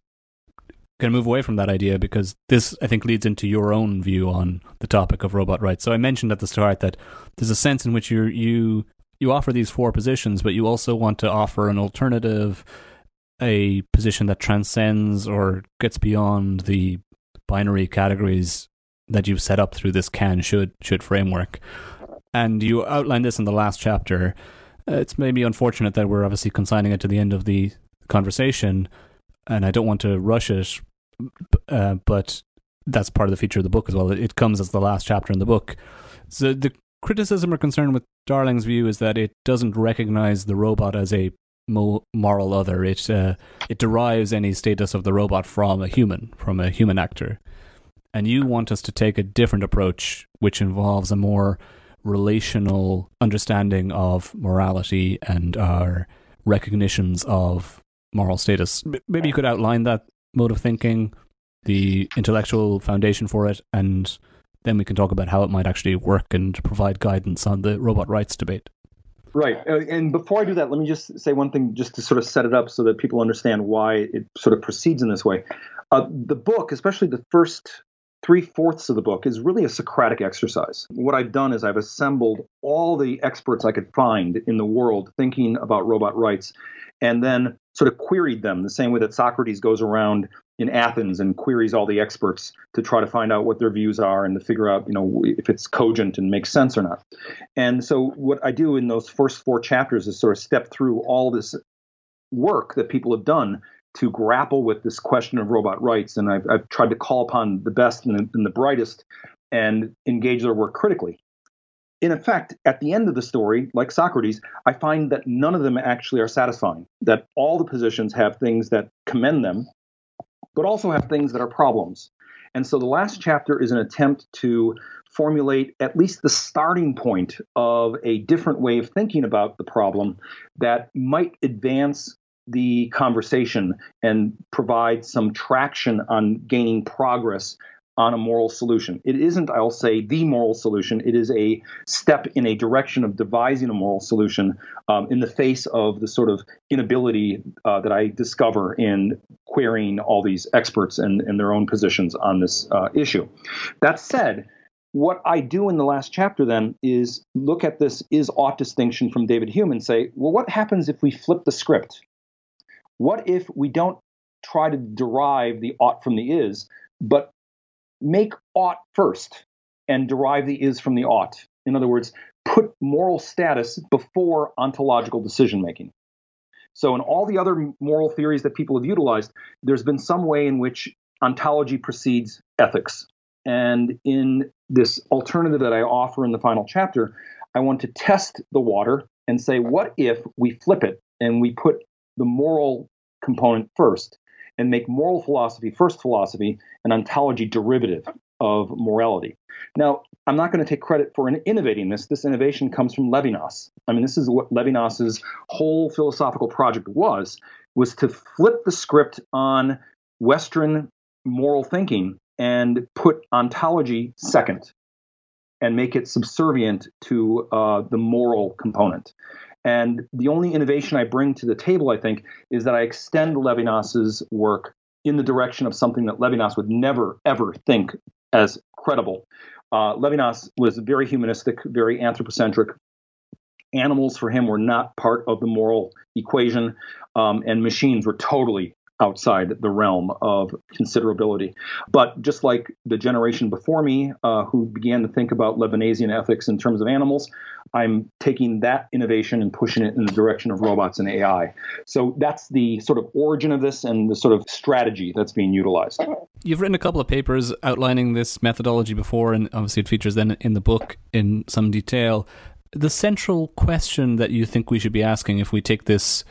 kind of move away from that idea because this, I think, leads into your own view on the topic of robot rights. So I mentioned at the start that there's a sense in which you you you offer these four positions, but you also want to offer an alternative, a position that transcends or gets beyond the binary categories that you've set up through this can should should framework. And you outline this in the last chapter. Uh, it's maybe unfortunate that we're obviously consigning it to the end of the conversation, and I don't want to rush it, uh, but that's part of the feature of the book as well. It, it comes as the last chapter in the book. So the criticism or concern with Darling's view is that it doesn't recognize the robot as a moral other. It uh, it derives any status of the robot from a human, from a human actor and you want us to take a different approach, which involves a more relational understanding of morality and our recognitions of moral status. Maybe you could outline that mode of thinking, the intellectual foundation for it, and then we can talk about how it might actually work and provide guidance on the robot rights debate. Right. Uh, and before I do that, let me just say one thing just to sort of set it up so that people understand why it sort of proceeds in this way. Uh, the book, especially the first three fourths of the book, is really a Socratic exercise. What I've done is I've assembled all the experts I could find in the world thinking about robot rights and then sort of queried them the same way that Socrates goes around in Athens and queries all the experts to try to find out what their views are and to figure out, you know, if it's cogent and makes sense or not. And so what I do in those first four chapters is sort of step through all this work that people have done to grapple with this question of robot rights. And I've, I've tried to call upon the best and the, and the brightest and engage their work critically. In effect, at the end of the story, like Socrates, I find that none of them actually are satisfying, that all the positions have things that commend them but also have things that are problems. And so the last chapter is an attempt to formulate at least the starting point of a different way of thinking about the problem that might advance the conversation and provide some traction on gaining progress on a moral solution. It isn't, I'll say, the moral solution. It is a step in a direction of devising a moral solution um, in the face of the sort of inability uh, that I discover in querying all these experts and, and their own positions on this uh, issue. That said, what I do in the last chapter then is look at this is ought distinction from David Hume and say, well, what happens if we flip the script? What if we don't try to derive the ought from the is, but make ought first and derive the is from the ought. In other words, put moral status before ontological decision making. So, in all the other moral theories that people have utilized, there's been some way in which ontology precedes ethics. And in this alternative that I offer in the final chapter, I want to test the water and say, what if we flip it and we put the moral component first? and make moral philosophy first philosophy and ontology derivative of morality. Now, I'm not going to take credit for innovating this. This innovation comes from Levinas. I mean, this is what Levinas's whole philosophical project was, was to flip the script on Western moral thinking and put ontology second and make it subservient to uh, the moral component. And the only innovation I bring to the table, I think, is that I extend Levinas's work in the direction of something that Levinas would never, ever think as credible. Uh, Levinas was very humanistic, very anthropocentric. Animals for him were not part of the moral equation, um, and machines were totally outside the realm of considerability. But just like the generation before me, uh, who began to think about Levinasian ethics in terms of animals, I'm taking that innovation and pushing it in the direction of robots and AI. So that's the sort of origin of this and the sort of strategy that's being utilized. You've written a couple of papers outlining this methodology before, and obviously it features then in the book in some detail. The central question that you think we should be asking if we take this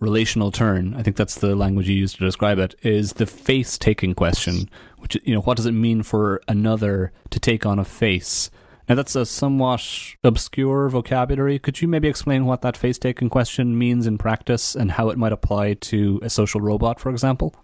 relational turn, I think that's the language you use to describe it, is the face taking question, which, you know, what does it mean for another to take on a face? Now, that's a somewhat obscure vocabulary. Could you maybe explain what that face taking question means in practice and how it might apply to a social robot, for example?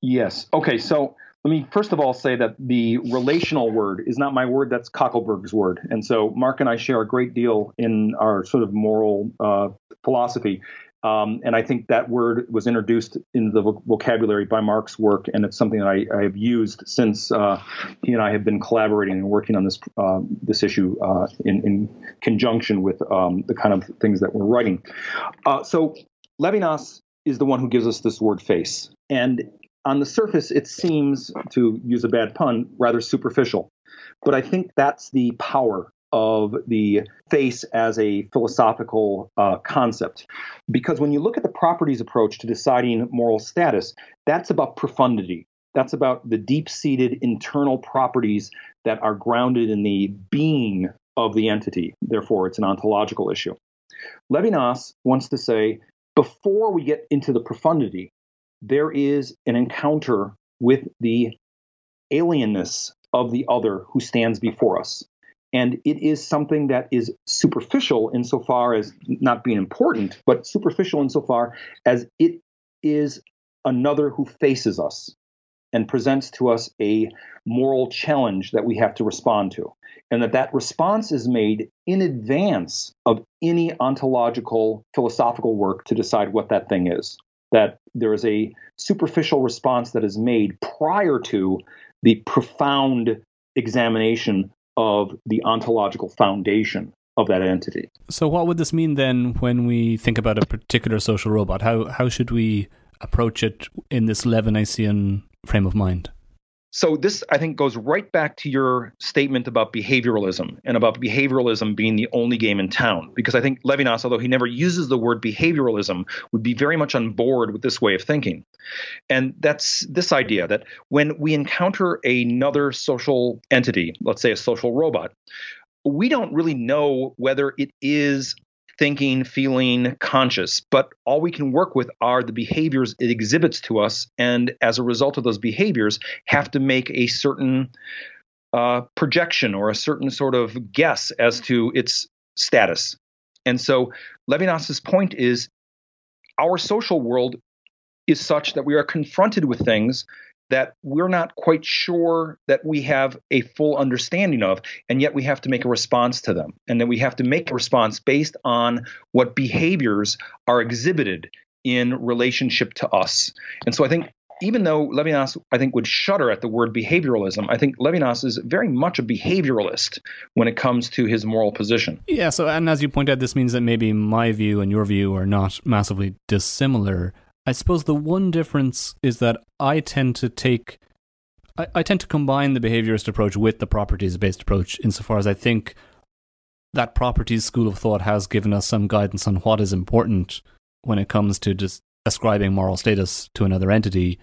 Yes. Okay. So let me first of all say that the relational word is not my word, that's Coeckelbergh's word. And so Mark and I share a great deal in our sort of moral uh, philosophy. Um, and I think that word was introduced in the vocabulary by Mark's work, and it's something that I, I have used since uh, he and I have been collaborating and working on this uh, this issue uh, in, in, conjunction with um, the kind of things that we're writing. Uh, so Levinas is the one who gives us this word face, and on the surface, it seems, to use a bad pun, rather superficial. But I think that's the power of the face as a philosophical uh, concept. Because when you look at the properties approach to deciding moral status, that's about profundity. That's about the deep seated internal properties that are grounded in the being of the entity. Therefore, it's an ontological issue. Levinas wants to say before we get into the profundity, there is an encounter with the alienness of the other who stands before us. And it is something that is superficial insofar as not being important, but superficial insofar as it is another who faces us. and presents to us a moral challenge that we have to respond to and that that response is made in advance of any ontological philosophical work to decide what that thing is that there is a superficial response that is made prior to the profound examination of the ontological foundation of that entity. So, what would this mean then when we think about a particular social robot? How how should we approach it in this Levinasian frame of mind? So this, I think, goes right back to your statement about behavioralism and about behavioralism being the only game in town. Because I think Levinas, although he never uses the word behavioralism, would be very much on board with this way of thinking. And that's this idea that when we encounter another social entity, let's say a social robot, we don't really know whether it is thinking, feeling, conscious. But all we can work with are the behaviors it exhibits to us. And as a result of those behaviors, have to make a certain uh, projection or a certain sort of guess as to its status. And so Levinas's point is our social world is such that we are confronted with things that we're not quite sure that we have a full understanding of, and yet we have to make a response to them. And then we have to make a response based on what behaviors are exhibited in relationship to us. And so I think even though Levinas, I think, would shudder at the word behavioralism, I think Levinas is very much a behavioralist when it comes to his moral position. Yeah, so, and as you point out, this means that maybe my view and your view are not massively dissimilar. I suppose the one difference is that I tend to take I, I tend to combine the behaviorist approach with the properties based approach insofar as I think that properties school of thought has given us some guidance on what is important when it comes to just ascribing moral status to another entity.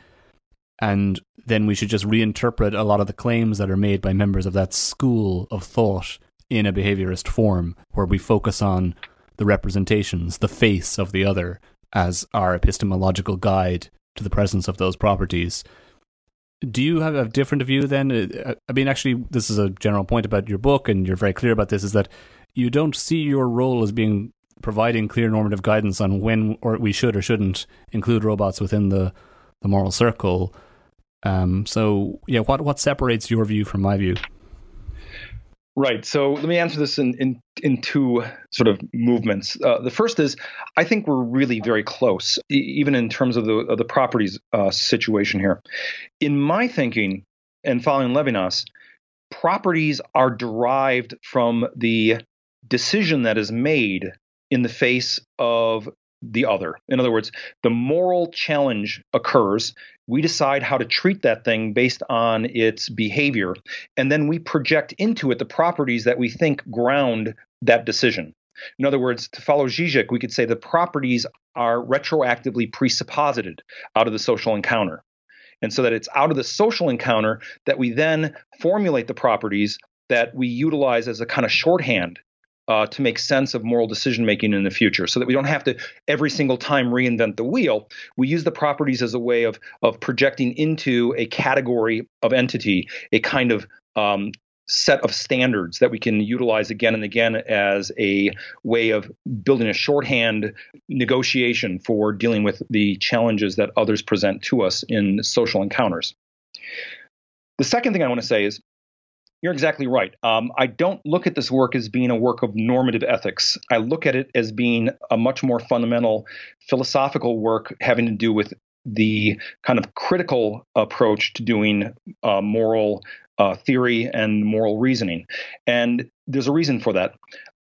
And then we should just reinterpret a lot of the claims that are made by members of that school of thought in a behaviorist form, where we focus on the representations, the face of the other, as our epistemological guide to the presence of those properties. Do you have a different view then? Uh, I mean, actually, this is a general point about your book, and you're very clear about this, is that you don't see your role as being providing clear normative guidance on when or we should or shouldn't include robots within the, the moral circle. Um, so, yeah, what, what separates your view from my view? Right. So let me answer this in in, in two sort of movements. Uh, the first is I think we're really very close, e- even in terms of the of the properties uh, situation here. In my thinking, and following Levinas, properties are derived from the decision that is made in the face of the other. In other words, the moral challenge occurs. We decide how to treat that thing based on its behavior, and then we project into it the properties that we think ground that decision. In other words, to follow Zizek, we could say the properties are retroactively presupposited out of the social encounter. And so that it's out of the social encounter that we then formulate the properties that we utilize as a kind of shorthand uh, to make sense of moral decision making in the future so that we don't have to every single time reinvent the wheel. We use the properties as a way of, of projecting into a category of entity a kind of um, set of standards that we can utilize again and again as a way of building a shorthand negotiation for dealing with the challenges that others present to us in social encounters. The second thing I want to say is you're exactly right. Um, I don't look at this work as being a work of normative ethics. I look at it as being a much more fundamental philosophical work having to do with the kind of critical approach to doing uh, moral uh, theory and moral reasoning. And there's a reason for that.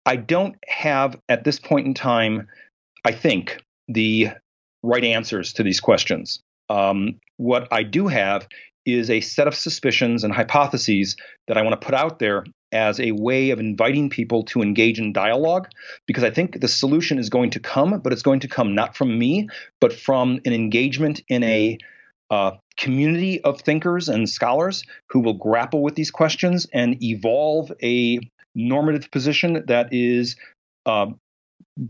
I don't have, at this point in time, I think, the right answers to these questions. Um, what I do have is a set of suspicions and hypotheses that I want to put out there as a way of inviting people to engage in dialogue because I think the solution is going to come, but it's going to come not from me, but from an engagement in a uh, community of thinkers and scholars who will grapple with these questions and evolve a normative position that is uh,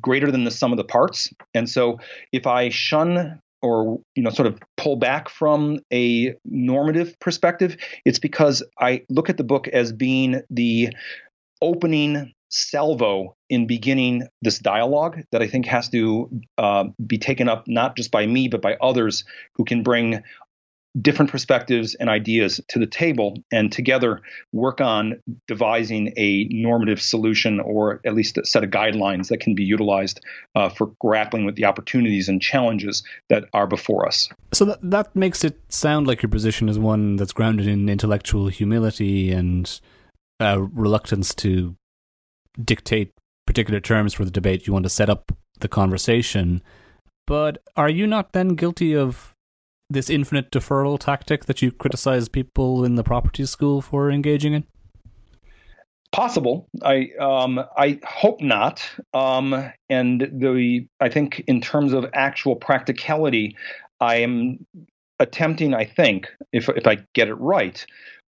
greater than the sum of the parts. And so if I shun or you know sort of pull back from a normative perspective it's because i look at the book as being the opening salvo in beginning this dialogue that i think has to uh, be taken up not just by me but by others who can bring different perspectives and ideas to the table and together work on devising a normative solution or at least a set of guidelines that can be utilized uh, for grappling with the opportunities and challenges that are before us. So that, that makes it sound like your position is one that's grounded in intellectual humility and uh, reluctance to dictate particular terms for the debate. You want to set up the conversation. But are you not then guilty of this infinite deferral tactic that you criticize people in the property school for engaging in? Possible. I um, I hope not. Um, and the I think in terms of actual practicality, I am attempting. I think if if I get it right,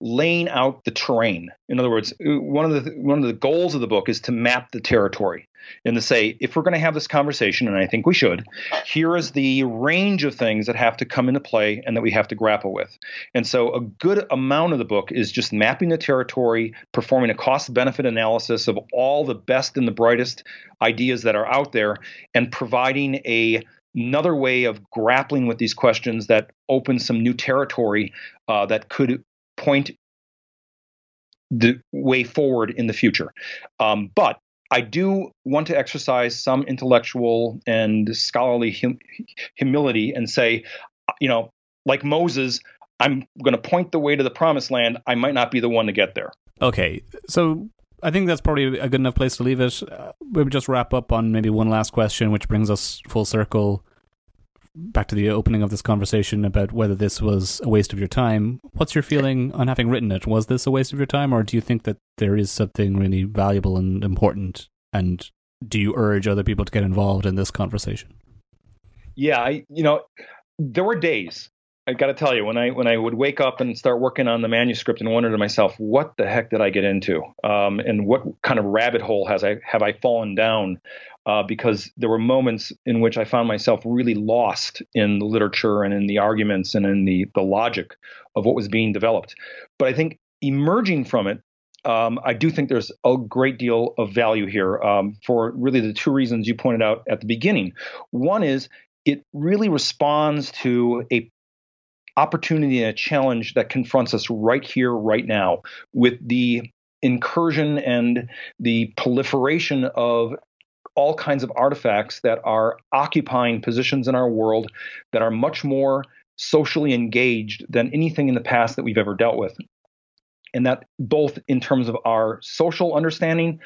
laying out the terrain. In other words, one of the one of the goals of the book is to map the territory and to say if we're going to have this conversation, and I think we should, here is the range of things that have to come into play and that we have to grapple with. And so, a good amount of the book is just mapping the territory, performing a cost benefit analysis of all the best and the brightest ideas that are out there, and providing a another way of grappling with these questions that opens some new territory uh, that could point the way forward in the future. Um, but I do want to exercise some intellectual and scholarly hum- humility and say, you know, like Moses, I'm going to point the way to the promised land. I might not be the one to get there. Okay. So I think that's probably a good enough place to leave it. Uh, we would just wrap up on maybe one last question, which brings us full circle back to the opening of this conversation about whether this was a waste of your time. What's your feeling on having written it? Was this a waste of your time, or do you think that there is something really valuable and important? And do you urge other people to get involved in this conversation? Yeah, I, you know, there were days I got to tell you, when I when I would wake up and start working on the manuscript and wonder to myself, what the heck did I get into, um, and what kind of rabbit hole has I have I fallen down? Uh, because there were moments in which I found myself really lost in the literature and in the arguments and in the the logic of what was being developed. But I think emerging from it, um, I do think there's a great deal of value here um, for really the two reasons you pointed out at the beginning. One is it really responds to a opportunity and a challenge that confronts us right here, right now, with the incursion and the proliferation of all kinds of artifacts that are occupying positions in our world that are much more socially engaged than anything in the past that we've ever dealt with. And that both in terms of our social understanding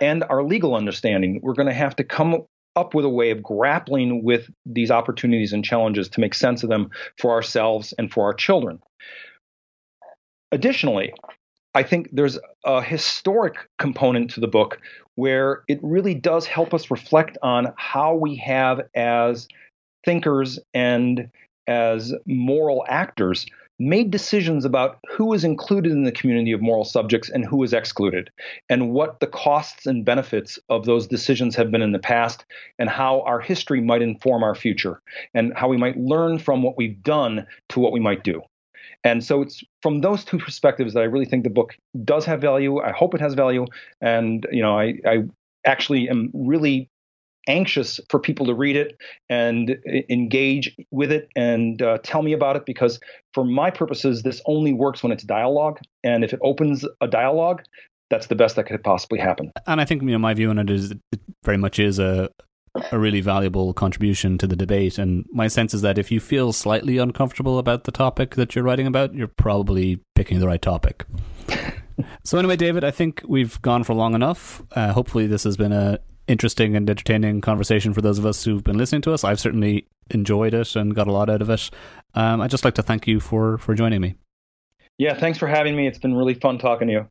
and our legal understanding, we're going to have to come up with a way of grappling with these opportunities and challenges to make sense of them for ourselves and for our children. Additionally, I think there's a historic component to the book where it really does help us reflect on how we have, as thinkers and as moral actors, made decisions about who is included in the community of moral subjects and who is excluded, and what the costs and benefits of those decisions have been in the past, and how our history might inform our future, and how we might learn from what we've done to what we might do. And so it's from those two perspectives that I really think the book does have value. I hope it has value, and you know, I, I actually am really anxious for people to read it and engage with it and uh, tell me about it because for my purposes this only works when it's dialogue. And if it opens a dialogue that's the best that could possibly happen. And i think you know my view on it is it very much is a a really valuable contribution to the debate and my sense is that if you feel slightly uncomfortable about the topic that you're writing about you're probably picking the right topic *laughs* so anyway david i think we've gone for long enough uh, hopefully this has been a interesting and entertaining conversation for those of us who've been listening to us. I've certainly enjoyed it and got a lot out of it. Um, I'd just like to thank you for for joining me. Yeah, thanks for having me. It's been really fun talking to you.